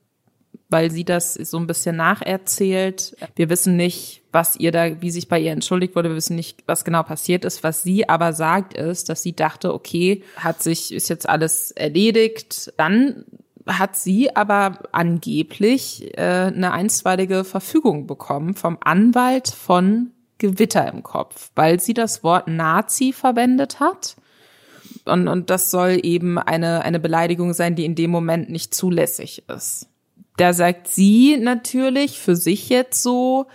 weil sie das so ein bisschen nacherzählt. Wir wissen nicht, was ihr da, wie sich bei ihr entschuldigt wurde. Wir wissen nicht, was genau passiert ist. Was sie aber sagt, ist, dass sie dachte, okay, hat sich, ist jetzt alles erledigt. Dann hat sie aber angeblich äh, eine einstweilige Verfügung bekommen vom Anwalt von Gewitter im Kopf, weil sie das Wort Nazi verwendet hat. Und, und das soll eben eine, eine Beleidigung sein, die in dem Moment nicht zulässig ist da sagt sie natürlich für sich jetzt so,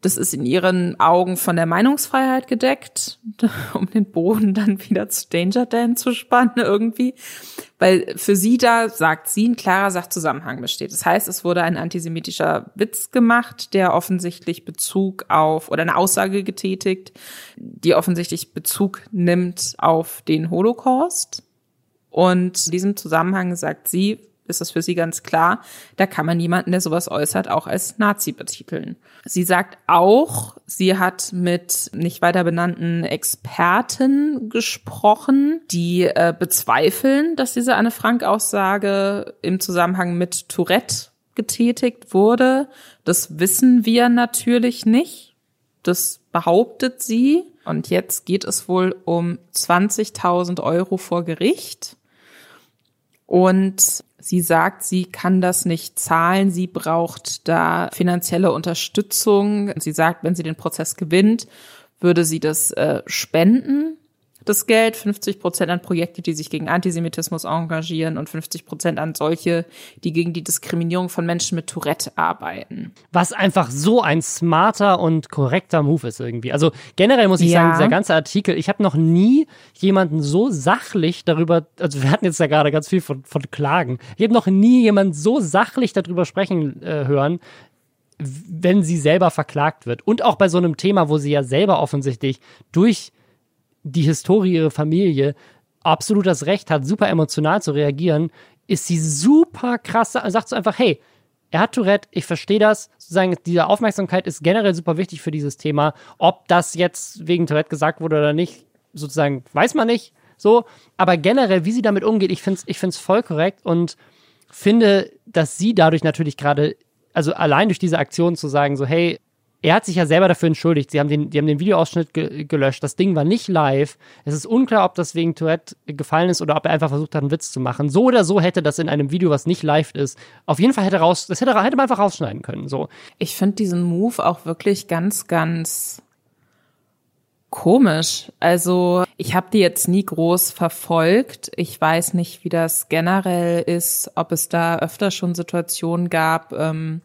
das ist in ihren Augen von der Meinungsfreiheit gedeckt, um den Boden dann wieder zu Danger Dan zu spannen irgendwie. Weil für sie da, sagt sie, ein klarer Sachzusammenhang besteht. Das heißt, es wurde ein antisemitischer Witz gemacht, der offensichtlich Bezug auf, oder eine Aussage getätigt, die offensichtlich Bezug nimmt auf den Holocaust. Und in diesem Zusammenhang sagt sie, ist das für sie ganz klar, da kann man jemanden, der sowas äußert, auch als Nazi betiteln. Sie sagt auch, sie hat mit nicht weiter benannten Experten gesprochen, die äh, bezweifeln, dass diese Anne Frank Aussage im Zusammenhang mit Tourette getätigt wurde. Das wissen wir natürlich nicht. Das behauptet sie. Und jetzt geht es wohl um 20.000 Euro vor Gericht. Und sie sagt, sie kann das nicht zahlen, sie braucht da finanzielle Unterstützung. Sie sagt, wenn sie den Prozess gewinnt, würde sie das äh, spenden das Geld, 50 Prozent an Projekte, die sich gegen Antisemitismus engagieren und 50 Prozent an solche, die gegen die Diskriminierung von Menschen mit Tourette arbeiten. Was einfach so ein smarter und korrekter Move ist irgendwie. Also generell muss ich ja. sagen, dieser ganze Artikel, ich habe noch nie jemanden so sachlich darüber, also wir hatten jetzt ja gerade ganz viel von, von Klagen, ich habe noch nie jemanden so sachlich darüber sprechen äh, hören, wenn sie selber verklagt wird. Und auch bei so einem Thema, wo sie ja selber offensichtlich durch die Historie ihrer Familie absolut das Recht hat, super emotional zu reagieren, ist sie super krass, sagt so einfach, hey, er hat Tourette, ich verstehe das, sozusagen, diese Aufmerksamkeit ist generell super wichtig für dieses Thema. Ob das jetzt wegen Tourette gesagt wurde oder nicht, sozusagen, weiß man nicht, so. Aber generell, wie sie damit umgeht, ich finde es ich find's voll korrekt und finde, dass sie dadurch natürlich gerade, also allein durch diese Aktion zu sagen, so, hey, er hat sich ja selber dafür entschuldigt. Sie haben den, die haben den Videoausschnitt ge gelöscht. Das Ding war nicht live. Es ist unklar, ob das wegen Tourette gefallen ist oder ob er einfach versucht hat, einen Witz zu machen. So oder so hätte das in einem Video, was nicht live ist, auf jeden Fall hätte raus, das hätte, hätte man einfach rausschneiden können. So. Ich finde diesen Move auch wirklich ganz, ganz komisch. Also ich habe die jetzt nie groß verfolgt. Ich weiß nicht, wie das generell ist, ob es da öfter schon Situationen gab. Ähm,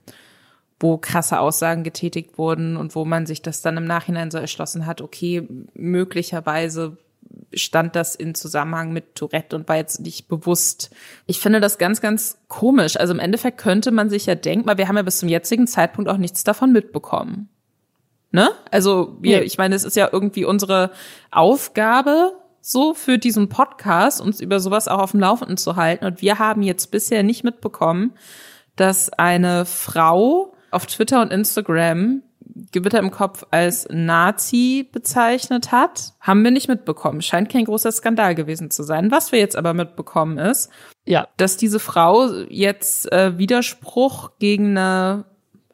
wo krasse Aussagen getätigt wurden und wo man sich das dann im Nachhinein so erschlossen hat, okay, möglicherweise stand das in Zusammenhang mit Tourette und war jetzt nicht bewusst. Ich finde das ganz, ganz komisch. Also im Endeffekt könnte man sich ja denken, weil wir haben ja bis zum jetzigen Zeitpunkt auch nichts davon mitbekommen. Ne? Also wir, ja. ich meine, es ist ja irgendwie unsere Aufgabe, so für diesen Podcast, uns über sowas auch auf dem Laufenden zu halten. Und wir haben jetzt bisher nicht mitbekommen, dass eine Frau auf Twitter und Instagram Gewitter im Kopf als Nazi bezeichnet hat, haben wir nicht mitbekommen. Scheint kein großer Skandal gewesen zu sein. Was wir jetzt aber mitbekommen ist, ja. dass diese Frau jetzt äh, Widerspruch gegen eine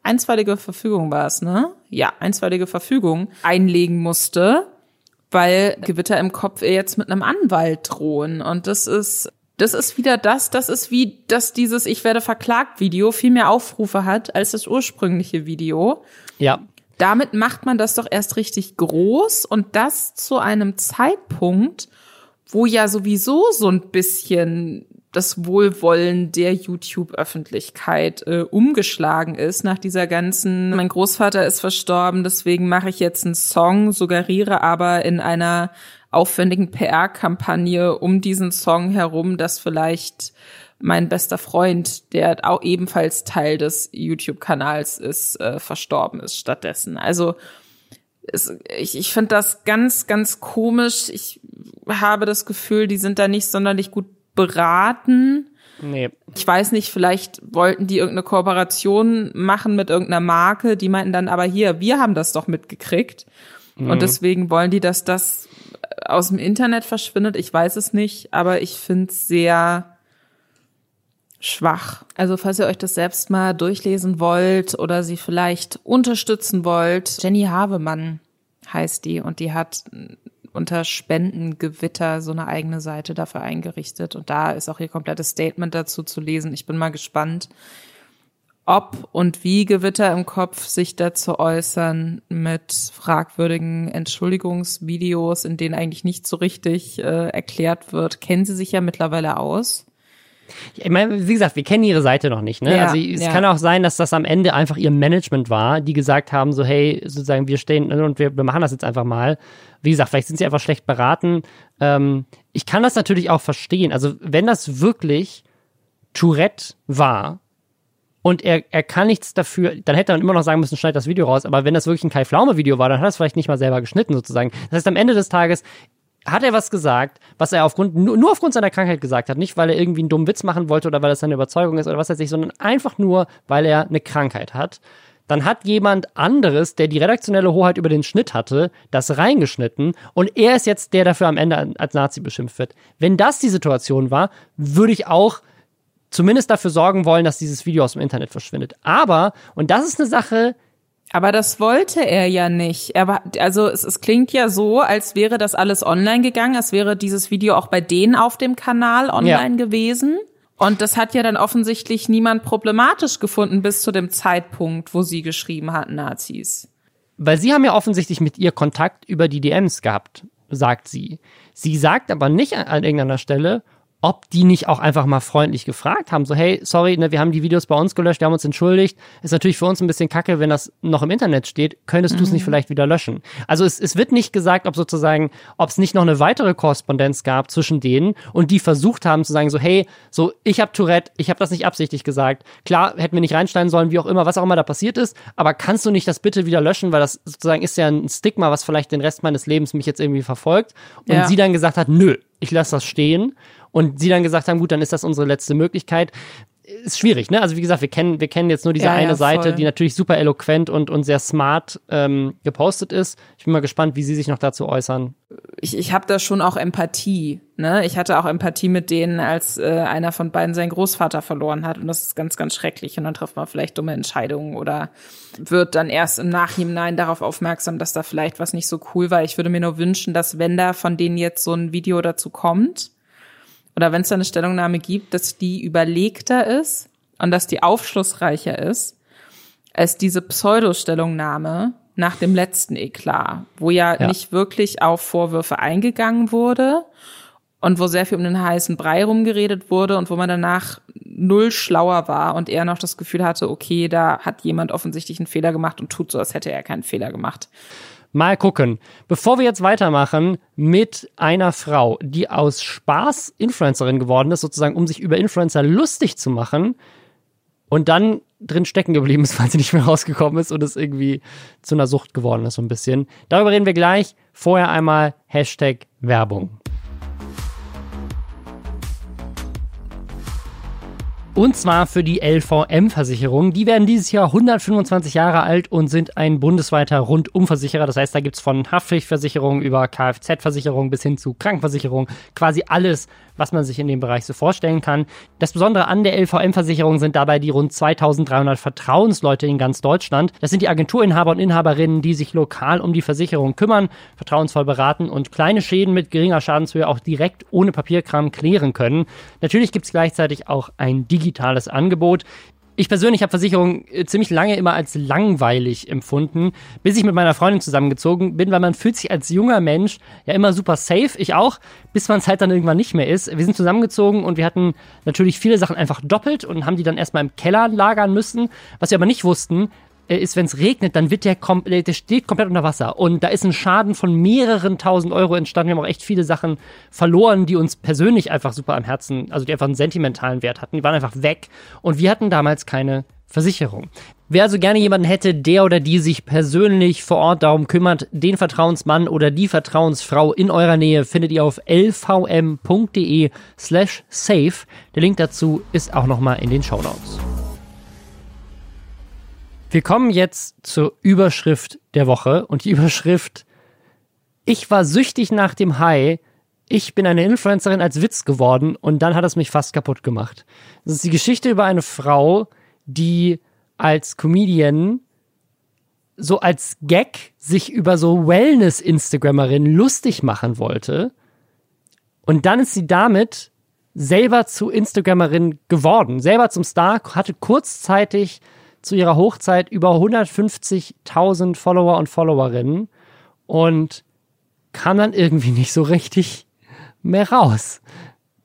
einstweilige Verfügung war es, ne? Ja, einstweilige Verfügung einlegen musste, weil Gewitter im Kopf ihr jetzt mit einem Anwalt drohen. Und das ist das ist wieder das, das ist wie, dass dieses Ich werde verklagt Video viel mehr Aufrufe hat als das ursprüngliche Video. Ja. Damit macht man das doch erst richtig groß und das zu einem Zeitpunkt, wo ja sowieso so ein bisschen das Wohlwollen der YouTube-Öffentlichkeit äh, umgeschlagen ist nach dieser ganzen, mein Großvater ist verstorben, deswegen mache ich jetzt einen Song, suggeriere aber in einer aufwendigen PR-Kampagne um diesen Song herum, dass vielleicht mein bester Freund, der auch ebenfalls Teil des YouTube-Kanals ist, äh, verstorben ist stattdessen. Also es, ich, ich finde das ganz, ganz komisch. Ich habe das Gefühl, die sind da nicht sonderlich gut beraten. Nee. Ich weiß nicht, vielleicht wollten die irgendeine Kooperation machen mit irgendeiner Marke, die meinten dann aber hier, wir haben das doch mitgekriegt. Mhm. Und deswegen wollen die, dass das aus dem Internet verschwindet. Ich weiß es nicht, aber ich finde es sehr schwach. Also falls ihr euch das selbst mal durchlesen wollt oder sie vielleicht unterstützen wollt, Jenny Havemann heißt die und die hat unter Spendengewitter so eine eigene Seite dafür eingerichtet und da ist auch ihr komplettes Statement dazu zu lesen. Ich bin mal gespannt, ob und wie Gewitter im Kopf sich dazu äußern mit fragwürdigen Entschuldigungsvideos, in denen eigentlich nicht so richtig äh, erklärt wird. Kennen Sie sich ja mittlerweile aus? Ich meine, wie gesagt, wir kennen ihre Seite noch nicht. Ne? Ja, also es ja. kann auch sein, dass das am Ende einfach ihr Management war, die gesagt haben, so hey, sozusagen wir stehen und wir, wir machen das jetzt einfach mal. Wie gesagt, vielleicht sind sie einfach schlecht beraten. Ähm, ich kann das natürlich auch verstehen. Also wenn das wirklich Tourette war, und er, er kann nichts dafür, dann hätte er immer noch sagen müssen, schneid das Video raus, aber wenn das wirklich ein Kai Pflaume Video war, dann hat er es vielleicht nicht mal selber geschnitten sozusagen. Das heißt, am Ende des Tages hat er was gesagt, was er aufgrund, nur, nur aufgrund seiner Krankheit gesagt hat, nicht weil er irgendwie einen dummen Witz machen wollte oder weil das seine Überzeugung ist oder was weiß ich, sondern einfach nur, weil er eine Krankheit hat. Dann hat jemand anderes, der die redaktionelle Hoheit über den Schnitt hatte, das reingeschnitten und er ist jetzt der, der dafür am Ende als Nazi beschimpft wird. Wenn das die Situation war, würde ich auch zumindest dafür sorgen wollen, dass dieses Video aus dem Internet verschwindet. Aber, und das ist eine Sache, aber das wollte er ja nicht. Er war, also es, es klingt ja so, als wäre das alles online gegangen, als wäre dieses Video auch bei denen auf dem Kanal online ja. gewesen. Und das hat ja dann offensichtlich niemand problematisch gefunden bis zu dem Zeitpunkt, wo sie geschrieben hat, Nazis. Weil sie haben ja offensichtlich mit ihr Kontakt über die DMs gehabt, sagt sie. Sie sagt aber nicht an, an irgendeiner Stelle, ob die nicht auch einfach mal freundlich gefragt haben, so hey, sorry, ne, wir haben die Videos bei uns gelöscht, wir haben uns entschuldigt. Ist natürlich für uns ein bisschen kacke, wenn das noch im Internet steht. Könntest mhm. du es nicht vielleicht wieder löschen? Also es, es wird nicht gesagt, ob sozusagen, ob es nicht noch eine weitere Korrespondenz gab zwischen denen und die versucht haben zu sagen, so hey, so ich habe Tourette, ich habe das nicht absichtlich gesagt. Klar, hätten wir nicht reinsteigen sollen, wie auch immer, was auch immer da passiert ist, aber kannst du nicht das bitte wieder löschen, weil das sozusagen ist ja ein Stigma, was vielleicht den Rest meines Lebens mich jetzt irgendwie verfolgt. Und ja. sie dann gesagt hat, nö, ich lasse das stehen und sie dann gesagt haben, gut, dann ist das unsere letzte Möglichkeit. Ist schwierig, ne? Also wie gesagt, wir kennen, wir kennen jetzt nur diese ja, eine ja, Seite, die natürlich super eloquent und, und sehr smart ähm, gepostet ist. Ich bin mal gespannt, wie Sie sich noch dazu äußern. Ich, ich habe da schon auch Empathie. Ne? Ich hatte auch Empathie mit denen, als äh, einer von beiden seinen Großvater verloren hat. Und das ist ganz, ganz schrecklich. Und dann trifft man vielleicht dumme Entscheidungen oder wird dann erst im Nachhinein darauf aufmerksam, dass da vielleicht was nicht so cool war. Ich würde mir nur wünschen, dass wenn da von denen jetzt so ein Video dazu kommt, oder wenn es da eine Stellungnahme gibt, dass die überlegter ist und dass die aufschlussreicher ist als diese Pseudo-Stellungnahme nach dem letzten Eklat, wo ja, ja, nicht wirklich auf Vorwürfe eingegangen wurde und wo sehr viel um den heißen Brei rumgeredet wurde und wo man danach null schlauer war und eher noch das Gefühl hatte, okay, da hat jemand offensichtlich einen Fehler gemacht und tut so, als hätte er keinen Fehler gemacht. Mal gucken. Bevor wir jetzt weitermachen mit einer Frau, die aus Spaß Influencerin geworden ist, sozusagen, um sich über Influencer lustig zu machen und dann drin stecken geblieben ist, weil sie nicht mehr rausgekommen ist und es irgendwie zu einer Sucht geworden ist, so ein bisschen. Darüber reden wir gleich. Vorher einmal Hashtag Werbung. Und zwar für die LVM-Versicherung. Die werden dieses Jahr 125 Jahre alt und sind ein bundesweiter Rundumversicherer. Das heißt, da gibt's von Haftpflichtversicherung über Kfz-Versicherung bis hin zu Krankenversicherung quasi alles, was man sich in dem Bereich so vorstellen kann. Das Besondere an der LVM-Versicherung sind dabei die rund 2300 Vertrauensleute in ganz Deutschland. Das sind die Agenturinhaber und Inhaberinnen, die sich lokal um die Versicherung kümmern, vertrauensvoll beraten und kleine Schäden mit geringer Schadenshöhe auch direkt ohne Papierkram klären können. Natürlich gibt's gleichzeitig auch ein digitales Angebot. Ich persönlich habe Versicherungen äh, ziemlich lange immer als langweilig empfunden, bis ich mit meiner Freundin zusammengezogen bin, weil man fühlt sich als junger Mensch ja immer super safe, ich auch, bis man es halt dann irgendwann nicht mehr ist. Wir sind zusammengezogen und wir hatten natürlich viele Sachen einfach doppelt und haben die dann erstmal im Keller lagern müssen. Was wir aber nicht wussten, ist, wenn es regnet, dann wird der, kom äh, der steht komplett unter Wasser. Und da ist ein Schaden von mehreren tausend Euro entstanden. Wir haben auch echt viele Sachen verloren, die uns persönlich einfach super am Herzen, also die einfach einen sentimentalen Wert hatten. Die waren einfach weg. Und wir hatten damals keine Versicherung. Wer also gerne jemanden hätte, der oder die sich persönlich vor Ort darum kümmert, den Vertrauensmann oder die Vertrauensfrau in eurer Nähe findet ihr auf lvm.de slash safe. Der Link dazu ist auch nochmal in den Show Notes. Wir kommen jetzt zur Überschrift der Woche und die Überschrift Ich war süchtig nach dem High. Ich bin eine Influencerin als Witz geworden und dann hat es mich fast kaputt gemacht. Das ist die Geschichte über eine Frau, die als Comedian so als Gag sich über so Wellness-Instagrammerinnen lustig machen wollte. Und dann ist sie damit selber zu Instagrammerin geworden, selber zum Star, hatte kurzzeitig zu ihrer Hochzeit über 150.000 Follower und Followerinnen und kam dann irgendwie nicht so richtig mehr raus.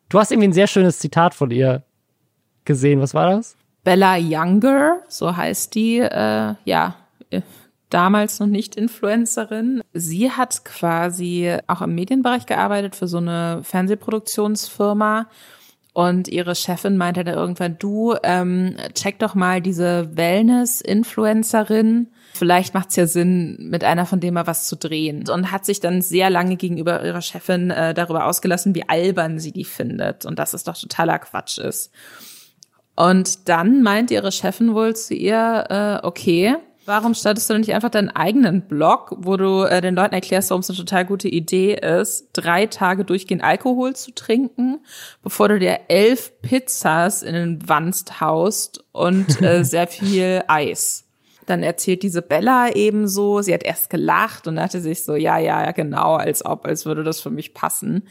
Du hast irgendwie ein sehr schönes Zitat von ihr gesehen. Was war das? Bella Younger, so heißt die, äh, ja, damals noch nicht Influencerin. Sie hat quasi auch im Medienbereich gearbeitet für so eine Fernsehproduktionsfirma und ihre Chefin meinte da irgendwann, du, ähm, check doch mal diese Wellness-Influencerin. Vielleicht macht's ja Sinn, mit einer von dem mal was zu drehen. Und hat sich dann sehr lange gegenüber ihrer Chefin äh, darüber ausgelassen, wie albern sie die findet und dass es doch totaler Quatsch ist. Und dann meint ihre Chefin wohl zu ihr, äh, okay, Warum startest du nicht einfach deinen eigenen Blog, wo du äh, den Leuten erklärst, warum es eine total gute Idee ist, drei Tage durchgehend Alkohol zu trinken, bevor du dir elf Pizzas in den Wanst haust und äh, sehr viel Eis. Dann erzählt diese Bella eben so, sie hat erst gelacht und dachte sich so, ja, ja, ja, genau, als ob, als würde das für mich passen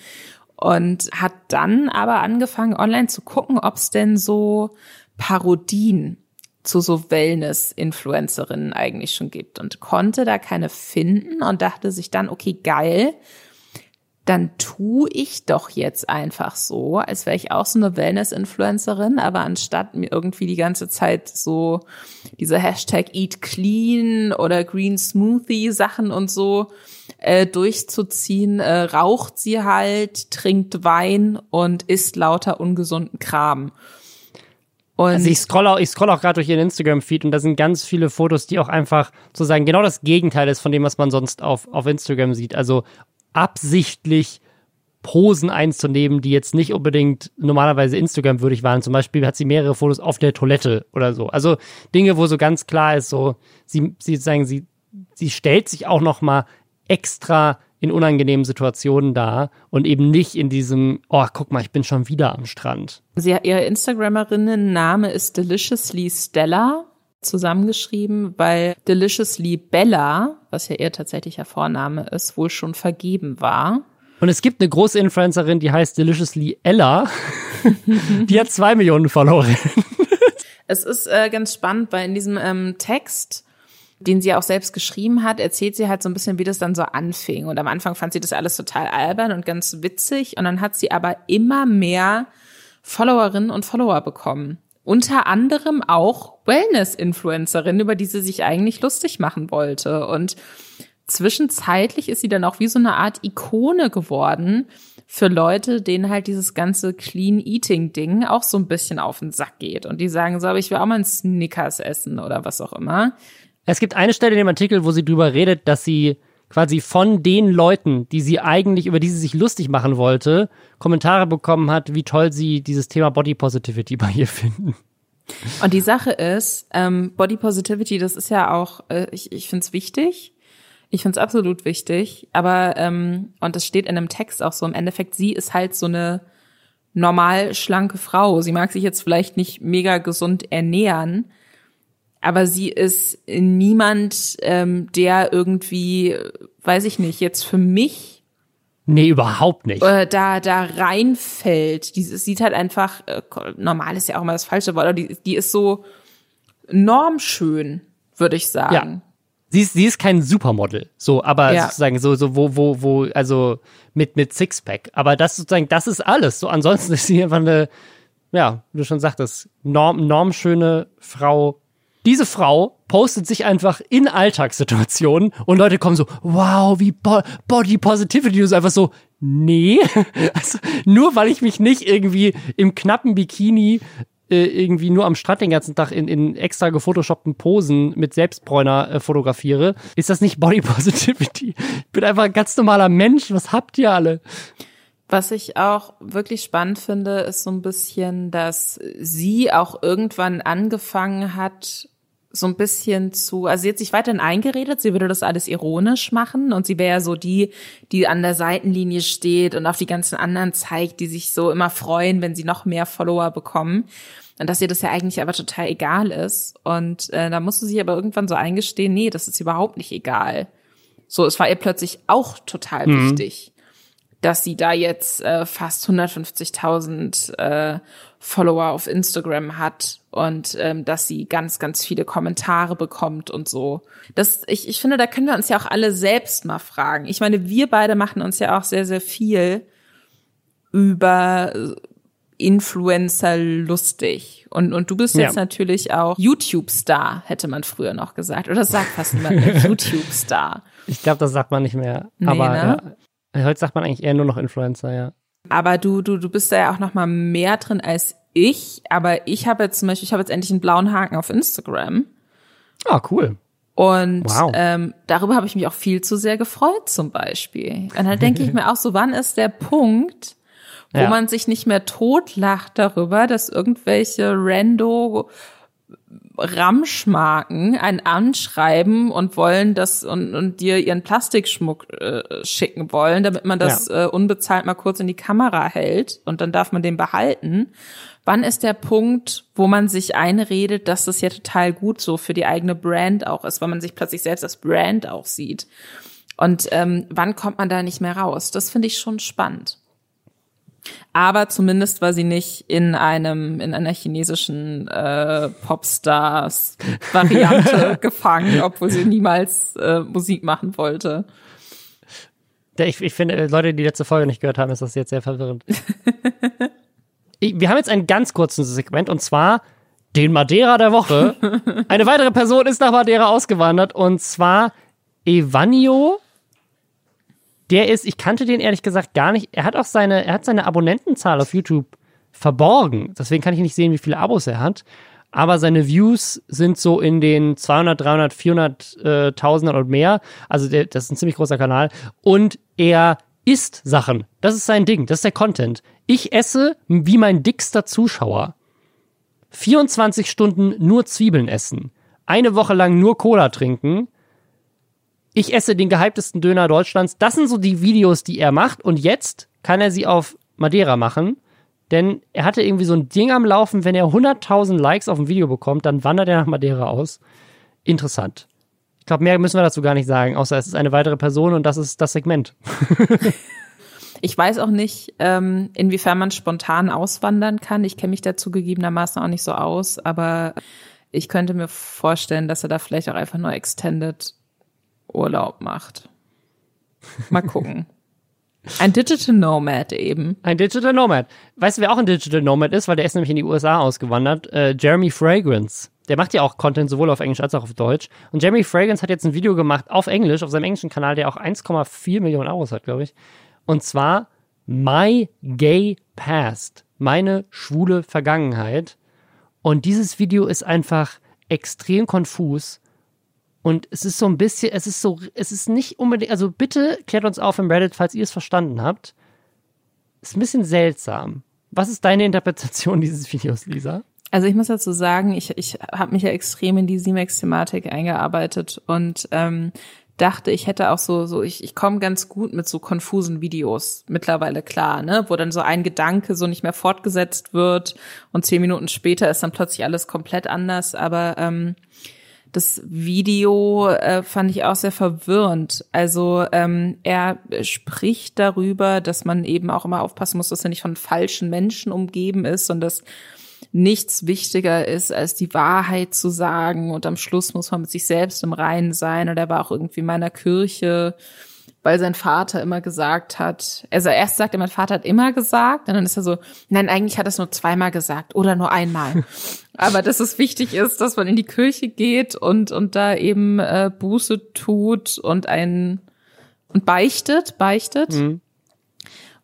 und hat dann aber angefangen, online zu gucken, ob es denn so Parodien zu so Wellness-Influencerinnen eigentlich schon gibt und konnte da keine finden und dachte sich dann, okay, geil, dann tu ich doch jetzt einfach so, als wäre ich auch so eine Wellness-Influencerin, aber anstatt mir irgendwie die ganze Zeit so diese Hashtag Eat Clean oder Green Smoothie Sachen und so äh, durchzuziehen, äh, raucht sie halt, trinkt Wein und isst lauter ungesunden Kram. Und also ich scroll auch, auch gerade durch ihren Instagram-Feed und da sind ganz viele Fotos, die auch einfach sozusagen genau das Gegenteil ist von dem, was man sonst auf, auf Instagram sieht. Also absichtlich Posen einzunehmen, die jetzt nicht unbedingt normalerweise Instagram würdig waren. Zum Beispiel hat sie mehrere Fotos auf der Toilette oder so. Also Dinge, wo so ganz klar ist, so sie, sie sagen, sie, sie stellt sich auch noch mal extra in unangenehmen Situationen dar und eben nicht in diesem, oh, guck mal, ich bin schon wieder am Strand. Sie, ihre Instagramerinnen-Name ist Deliciously Stella zusammengeschrieben, weil Deliciously Bella, was ja ihr tatsächlicher Vorname ist, wohl schon vergeben war. Und es gibt eine große Influencerin, die heißt Deliciously Ella. die hat zwei Millionen Follower. es ist äh, ganz spannend, weil in diesem ähm, Text den sie auch selbst geschrieben hat, erzählt sie halt so ein bisschen, wie das dann so anfing. Und am Anfang fand sie das alles total albern und ganz witzig. Und dann hat sie aber immer mehr Followerinnen und Follower bekommen. Unter anderem auch Wellness-Influencerinnen, über die sie sich eigentlich lustig machen wollte. Und zwischenzeitlich ist sie dann auch wie so eine Art Ikone geworden für Leute, denen halt dieses ganze Clean Eating Ding auch so ein bisschen auf den Sack geht. Und die sagen so, aber ich will auch mal einen Snickers essen oder was auch immer. Es gibt eine Stelle in dem Artikel, wo sie drüber redet, dass sie quasi von den Leuten, die sie eigentlich, über die sie sich lustig machen wollte, Kommentare bekommen hat, wie toll sie dieses Thema Body Positivity bei ihr finden. Und die Sache ist, ähm, Body Positivity, das ist ja auch, äh, ich, ich finde es wichtig. Ich finde es absolut wichtig. Aber, ähm, und das steht in einem Text auch so, im Endeffekt, sie ist halt so eine normal schlanke Frau. Sie mag sich jetzt vielleicht nicht mega gesund ernähren, aber sie ist niemand, ähm, der irgendwie, weiß ich nicht, jetzt für mich Nee, überhaupt nicht. Äh, da, da reinfällt. Die sieht halt einfach, äh, normal ist ja auch immer das falsche Wort, aber die, die ist so normschön, würde ich sagen. Ja. Sie ist, sie ist kein Supermodel, so, aber ja. sozusagen so, so, wo, wo, wo, also mit, mit Sixpack. Aber das sozusagen, das ist alles. So, ansonsten ist sie einfach eine, ja, wie du schon sagtest, norm, normschöne Frau, diese Frau postet sich einfach in Alltagssituationen und Leute kommen so, wow, wie Bo Body Positivity. Ist einfach so, nee. Also, nur weil ich mich nicht irgendwie im knappen Bikini äh, irgendwie nur am Strand den ganzen Tag in, in extra gefotoshoppten Posen mit Selbstbräuner äh, fotografiere, ist das nicht Body Positivity. Ich bin einfach ein ganz normaler Mensch. Was habt ihr alle? Was ich auch wirklich spannend finde, ist so ein bisschen, dass sie auch irgendwann angefangen hat, so ein bisschen zu, also sie hat sich weiterhin eingeredet, sie würde das alles ironisch machen und sie wäre ja so die, die an der Seitenlinie steht und auf die ganzen anderen zeigt, die sich so immer freuen, wenn sie noch mehr Follower bekommen. Und dass ihr das ja eigentlich aber total egal ist. Und äh, da musste sie aber irgendwann so eingestehen, nee, das ist überhaupt nicht egal. So, es war ihr plötzlich auch total mhm. wichtig, dass sie da jetzt äh, fast 150.000 äh, Follower auf Instagram hat und ähm, dass sie ganz, ganz viele Kommentare bekommt und so. Das, ich, ich finde, da können wir uns ja auch alle selbst mal fragen. Ich meine, wir beide machen uns ja auch sehr, sehr viel über Influencer lustig. Und, und du bist jetzt ja. natürlich auch YouTube-Star, hätte man früher noch gesagt. Oder sagt fast niemand mehr YouTube-Star. Ich glaube, das sagt man nicht mehr. Nee, Aber ne? Heute sagt man eigentlich eher nur noch Influencer, ja. Aber du, du, du bist da ja auch noch mal mehr drin als ich. Aber ich habe jetzt zum Beispiel, ich habe jetzt endlich einen blauen Haken auf Instagram. Ah, cool. Und wow. ähm, darüber habe ich mich auch viel zu sehr gefreut, zum Beispiel. Und dann denke ich mir auch so, wann ist der Punkt, wo ja. man sich nicht mehr totlacht darüber, dass irgendwelche Rando Ramschmarken ein anschreiben und wollen das und, und dir ihren Plastikschmuck äh, schicken wollen, damit man das ja. äh, unbezahlt mal kurz in die Kamera hält und dann darf man den behalten. Wann ist der Punkt, wo man sich einredet, dass das ja total gut so für die eigene Brand auch ist, weil man sich plötzlich selbst als Brand auch sieht? Und ähm, wann kommt man da nicht mehr raus? Das finde ich schon spannend. Aber zumindest war sie nicht in einem in einer chinesischen äh, Popstars-Variante gefangen, obwohl sie niemals äh, Musik machen wollte. Ich, ich finde, Leute, die letzte Folge nicht gehört haben, ist das jetzt sehr verwirrend. wir haben jetzt einen ganz kurzen Segment und zwar den Madeira der Woche. Eine weitere Person ist nach Madeira ausgewandert und zwar Evanio. Der ist, ich kannte den ehrlich gesagt gar nicht. Er hat auch seine, er hat seine Abonnentenzahl auf YouTube verborgen. Deswegen kann ich nicht sehen, wie viele Abos er hat. Aber seine Views sind so in den 200, 300, 400 äh, Tausender und mehr. Also der, das ist ein ziemlich großer Kanal. Und er isst Sachen. Das ist sein Ding. Das ist der Content. Ich esse wie mein dickster Zuschauer. 24 Stunden nur Zwiebeln essen. Eine Woche lang nur Cola trinken ich esse den gehyptesten Döner Deutschlands. Das sind so die Videos, die er macht. Und jetzt kann er sie auf Madeira machen. Denn er hatte irgendwie so ein Ding am Laufen, wenn er 100.000 Likes auf ein Video bekommt, dann wandert er nach Madeira aus. Interessant. Ich glaube, mehr müssen wir dazu gar nicht sagen, außer es ist eine weitere Person und das ist das Segment. ich weiß auch nicht, ähm, inwiefern man spontan auswandern kann. Ich kenne mich dazu gegebenermaßen auch nicht so aus, aber ich könnte mir vorstellen, dass er da vielleicht auch einfach nur Extended Urlaub macht. Mal gucken. Ein Digital Nomad eben. Ein Digital Nomad. Weißt du, wer auch ein Digital Nomad ist? Weil der ist nämlich in die USA ausgewandert. Äh, Jeremy Fragrance. Der macht ja auch Content sowohl auf Englisch als auch auf Deutsch. Und Jeremy Fragrance hat jetzt ein Video gemacht auf Englisch, auf seinem englischen Kanal, der auch 1,4 Millionen Abos hat, glaube ich. Und zwar My Gay Past. Meine schwule Vergangenheit. Und dieses Video ist einfach extrem konfus und es ist so ein bisschen, es ist so, es ist nicht unbedingt, also bitte klärt uns auf im Reddit, falls ihr es verstanden habt. Ist ein bisschen seltsam. Was ist deine Interpretation dieses Videos, Lisa? Also ich muss dazu sagen, ich, ich habe mich ja extrem in die Simex-Thematik eingearbeitet und ähm, dachte, ich hätte auch so, so ich, ich komme ganz gut mit so konfusen Videos mittlerweile klar, ne, wo dann so ein Gedanke so nicht mehr fortgesetzt wird und zehn Minuten später ist dann plötzlich alles komplett anders. Aber ähm, das Video äh, fand ich auch sehr verwirrend. Also ähm, er spricht darüber, dass man eben auch immer aufpassen muss, dass er nicht von falschen Menschen umgeben ist und dass nichts wichtiger ist, als die Wahrheit zu sagen. Und am Schluss muss man mit sich selbst im Reinen sein. Und er war auch irgendwie in meiner Kirche weil sein Vater immer gesagt hat, also erst sagt er, mein Vater hat immer gesagt, und dann ist er so, nein, eigentlich hat er es nur zweimal gesagt oder nur einmal. Aber dass es wichtig ist, dass man in die Kirche geht und, und da eben äh, Buße tut und ein und beichtet, beichtet. Mhm.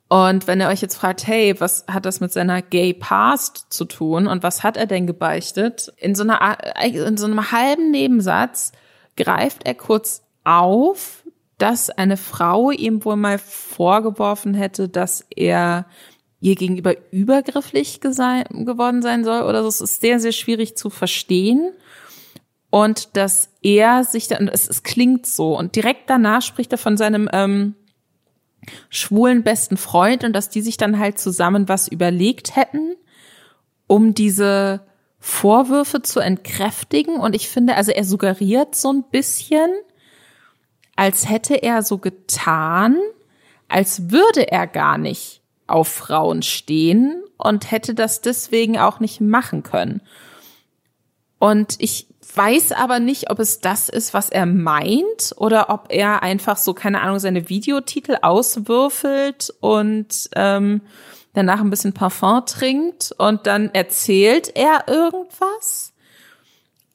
Und wenn ihr euch jetzt fragt, hey, was hat das mit seiner Gay Past zu tun und was hat er denn gebeichtet? In so einer, in so einem halben Nebensatz greift er kurz auf, dass eine Frau ihm wohl mal vorgeworfen hätte, dass er ihr gegenüber übergrifflich geworden sein soll oder so. Es ist sehr, sehr schwierig zu verstehen. Und dass er sich dann, es, es klingt so. Und direkt danach spricht er von seinem ähm, schwulen besten Freund und dass die sich dann halt zusammen was überlegt hätten, um diese Vorwürfe zu entkräftigen. Und ich finde, also er suggeriert so ein bisschen, als hätte er so getan, als würde er gar nicht auf Frauen stehen und hätte das deswegen auch nicht machen können. Und ich weiß aber nicht, ob es das ist, was er meint oder ob er einfach so, keine Ahnung, seine Videotitel auswürfelt und ähm, danach ein bisschen Parfum trinkt und dann erzählt er irgendwas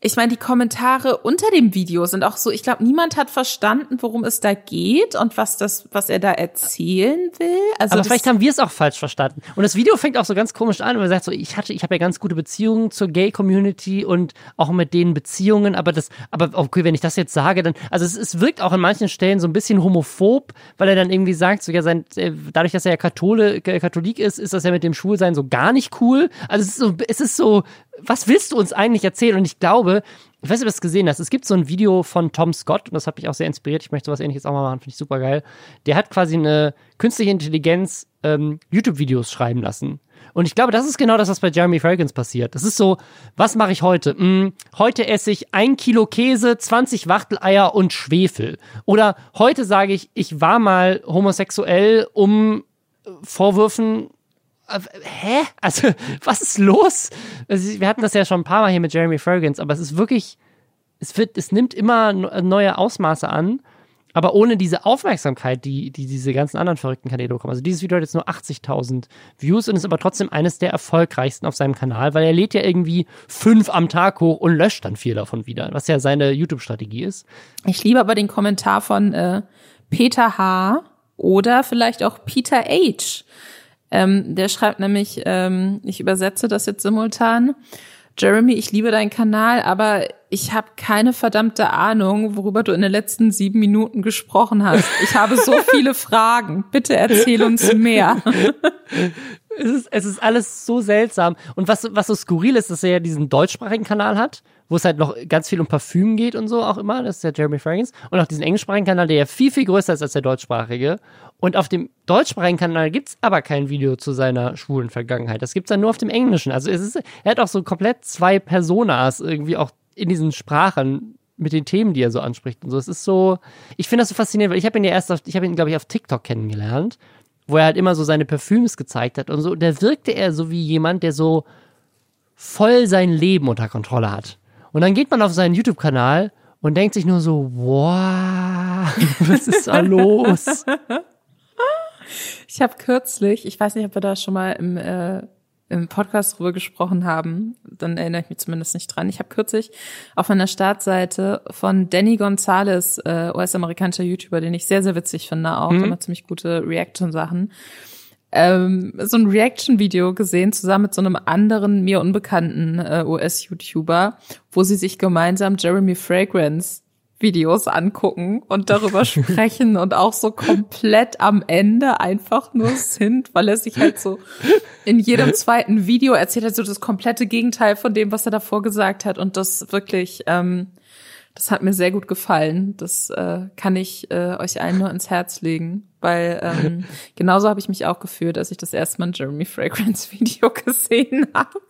ich meine, die Kommentare unter dem Video sind auch so, ich glaube, niemand hat verstanden, worum es da geht und was das, was er da erzählen will. Also aber vielleicht haben wir es auch falsch verstanden. Und das Video fängt auch so ganz komisch an, und er sagt so, ich hatte, ich habe ja ganz gute Beziehungen zur Gay-Community und auch mit denen Beziehungen, aber das, aber okay, wenn ich das jetzt sage, dann, also es, es wirkt auch an manchen Stellen so ein bisschen homophob, weil er dann irgendwie sagt, so ja, sein, äh, dadurch, dass er ja Kathole, Katholik ist, ist das ja mit dem Schwulsein so gar nicht cool. Also es ist so, es ist so, was willst du uns eigentlich erzählen? Und ich glaube, ich weiß nicht, ob du das gesehen hast. Es gibt so ein Video von Tom Scott und das hat mich auch sehr inspiriert. Ich möchte sowas ähnliches auch mal machen, finde ich super geil. Der hat quasi eine künstliche Intelligenz ähm, YouTube-Videos schreiben lassen. Und ich glaube, das ist genau das, was bei Jeremy Fragrance passiert. Das ist so, was mache ich heute? Hm, heute esse ich ein Kilo Käse, 20 Wachteleier und Schwefel. Oder heute sage ich, ich war mal homosexuell, um Vorwürfen äh, hä? Also, was ist los? Also, wir hatten das ja schon ein paar Mal hier mit Jeremy Fergans, aber es ist wirklich, es wird, es nimmt immer neue Ausmaße an, aber ohne diese Aufmerksamkeit, die, die diese ganzen anderen verrückten Kanäle bekommen. Also dieses Video hat jetzt nur 80.000 Views und ist aber trotzdem eines der erfolgreichsten auf seinem Kanal, weil er lädt ja irgendwie fünf am Tag hoch und löscht dann vier davon wieder, was ja seine YouTube-Strategie ist. Ich liebe aber den Kommentar von äh, Peter H. oder vielleicht auch Peter H. Ähm, der schreibt nämlich, ähm, ich übersetze das jetzt simultan, Jeremy, ich liebe deinen Kanal, aber ich habe keine verdammte Ahnung, worüber du in den letzten sieben Minuten gesprochen hast. Ich habe so viele Fragen. Bitte erzähl uns mehr. es, ist, es ist alles so seltsam. Und was, was so skurril ist, dass er ja diesen deutschsprachigen Kanal hat, wo es halt noch ganz viel um Parfüm geht und so auch immer. Das ist der Jeremy Fragrance. Und auch diesen englischsprachigen Kanal, der ja viel, viel größer ist als der deutschsprachige. Und auf dem deutschsprachigen Kanal gibt's aber kein Video zu seiner schwulen Vergangenheit. Das gibt's dann nur auf dem englischen. Also es ist, er hat auch so komplett zwei Personas irgendwie auch in diesen Sprachen mit den Themen, die er so anspricht und so. Es ist so, ich finde das so faszinierend, weil ich habe ihn ja erst auf, ich habe ihn, glaube ich, auf TikTok kennengelernt, wo er halt immer so seine Parfüms gezeigt hat und so. Und da wirkte er so wie jemand, der so voll sein Leben unter Kontrolle hat. Und dann geht man auf seinen YouTube-Kanal und denkt sich nur so, wow, was ist da los? Ich habe kürzlich, ich weiß nicht, ob wir da schon mal im, äh, im Podcast drüber gesprochen haben, dann erinnere ich mich zumindest nicht dran. Ich habe kürzlich auf einer Startseite von Danny Gonzalez, äh, US-amerikanischer YouTuber, den ich sehr, sehr witzig finde, auch, mhm. der macht ziemlich gute Reaction-Sachen, ähm, so ein Reaction-Video gesehen, zusammen mit so einem anderen, mir unbekannten äh, US-YouTuber, wo sie sich gemeinsam Jeremy Fragrance Videos angucken und darüber sprechen und auch so komplett am Ende einfach nur sind, weil er sich halt so in jedem zweiten Video erzählt hat, so das komplette Gegenteil von dem, was er davor gesagt hat und das wirklich, ähm, das hat mir sehr gut gefallen. Das äh, kann ich äh, euch allen nur ins Herz legen, weil ähm, genauso habe ich mich auch gefühlt, als ich das erste Mal ein Jeremy Fragrance Video gesehen habe.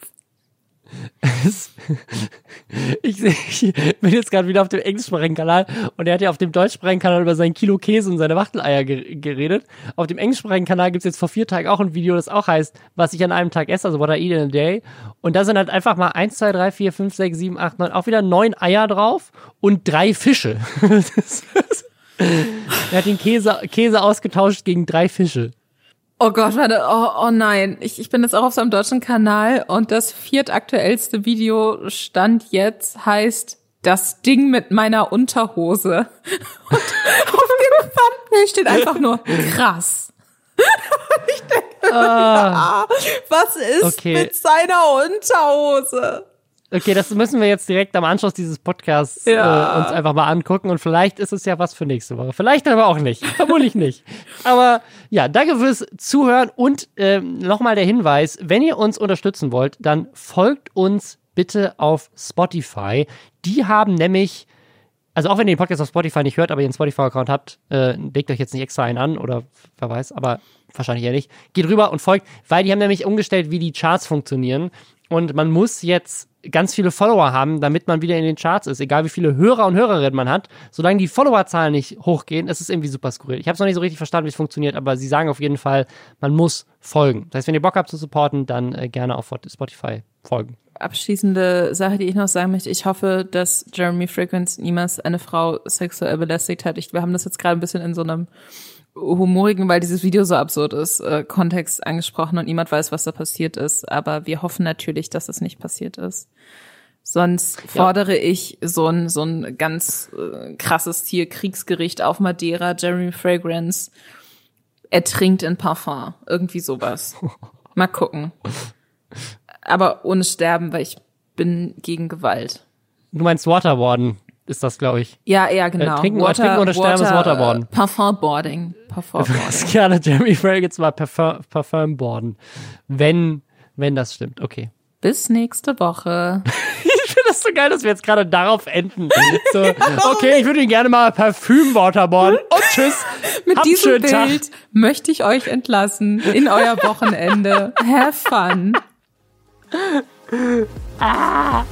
Ich, ich, bin jetzt gerade wieder auf dem englischsprachigen Kanal und er hat ja auf dem deutschsprachigen Kanal über sein Kilo Käse und seine Wachteleier geredet. Auf dem englischsprachigen Kanal gibt's jetzt vor vier Tagen auch ein Video, das auch heißt, was ich an einem Tag esse, also what I eat in a day. Und da sind halt einfach mal eins, zwei, drei, vier, fünf, sechs, sieben, acht, neun, auch wieder neun Eier drauf und drei Fische. er hat den Käse, Käse ausgetauscht gegen drei Fische. Oh Gott, warte, oh, oh nein. Ich, ich bin jetzt auch auf seinem deutschen Kanal und das viertaktuellste Video stand jetzt heißt das Ding mit meiner Unterhose. Und auf dem Thumbnail steht einfach nur krass. ich denke, ah, was ist okay. mit seiner Unterhose? Okay, das müssen wir jetzt direkt am Anschluss dieses Podcasts ja. äh, uns einfach mal angucken und vielleicht ist es ja was für nächste Woche. Vielleicht aber auch nicht. Vermutlich nicht. Aber ja, danke fürs Zuhören und äh, nochmal der Hinweis, wenn ihr uns unterstützen wollt, dann folgt uns bitte auf Spotify. Die haben nämlich also auch wenn ihr den Podcast auf Spotify nicht hört, aber ihr einen Spotify-Account habt, äh, legt euch jetzt nicht extra einen an oder wer weiß, aber wahrscheinlich eher nicht. Geht rüber und folgt, weil die haben nämlich umgestellt, wie die Charts funktionieren. Und man muss jetzt ganz viele Follower haben, damit man wieder in den Charts ist. Egal wie viele Hörer und Hörerinnen man hat, solange die Followerzahlen nicht hochgehen, ist es irgendwie super skurril. Ich habe es noch nicht so richtig verstanden, wie es funktioniert, aber sie sagen auf jeden Fall, man muss folgen. Das heißt, wenn ihr Bock habt zu supporten, dann äh, gerne auf Spotify folgen. Abschließende Sache, die ich noch sagen möchte. Ich hoffe, dass Jeremy Fragrance niemals eine Frau sexuell belästigt hat. Ich, wir haben das jetzt gerade ein bisschen in so einem humorigen, weil dieses Video so absurd ist, äh, Kontext angesprochen und niemand weiß, was da passiert ist. Aber wir hoffen natürlich, dass es nicht passiert ist. Sonst fordere ja. ich so ein, so ein ganz äh, krasses Tier, Kriegsgericht auf Madeira, Jeremy Fragrance, ertrinkt in Parfum. Irgendwie sowas. Mal gucken. Aber ohne Sterben, weil ich bin gegen Gewalt. Du meinst Waterboarden? Ist das, glaube ich. Ja, ja, genau. Äh, trinken, Water, trinken oder sterben Water, ist Waterboarden. Parfumboarding. Parfumboarding. Das gerne Jeremy Fragrance mal Parfum, Parfumboarden. Wenn, wenn das stimmt. Okay. Bis nächste Woche. ich finde das so geil, dass wir jetzt gerade darauf enden. So, okay, ich würde ihn gerne mal Parfüm Waterboarden. Und tschüss. Mit Habt diesem Bild Tag. möchte ich euch entlassen in euer Wochenende. Have fun. ah.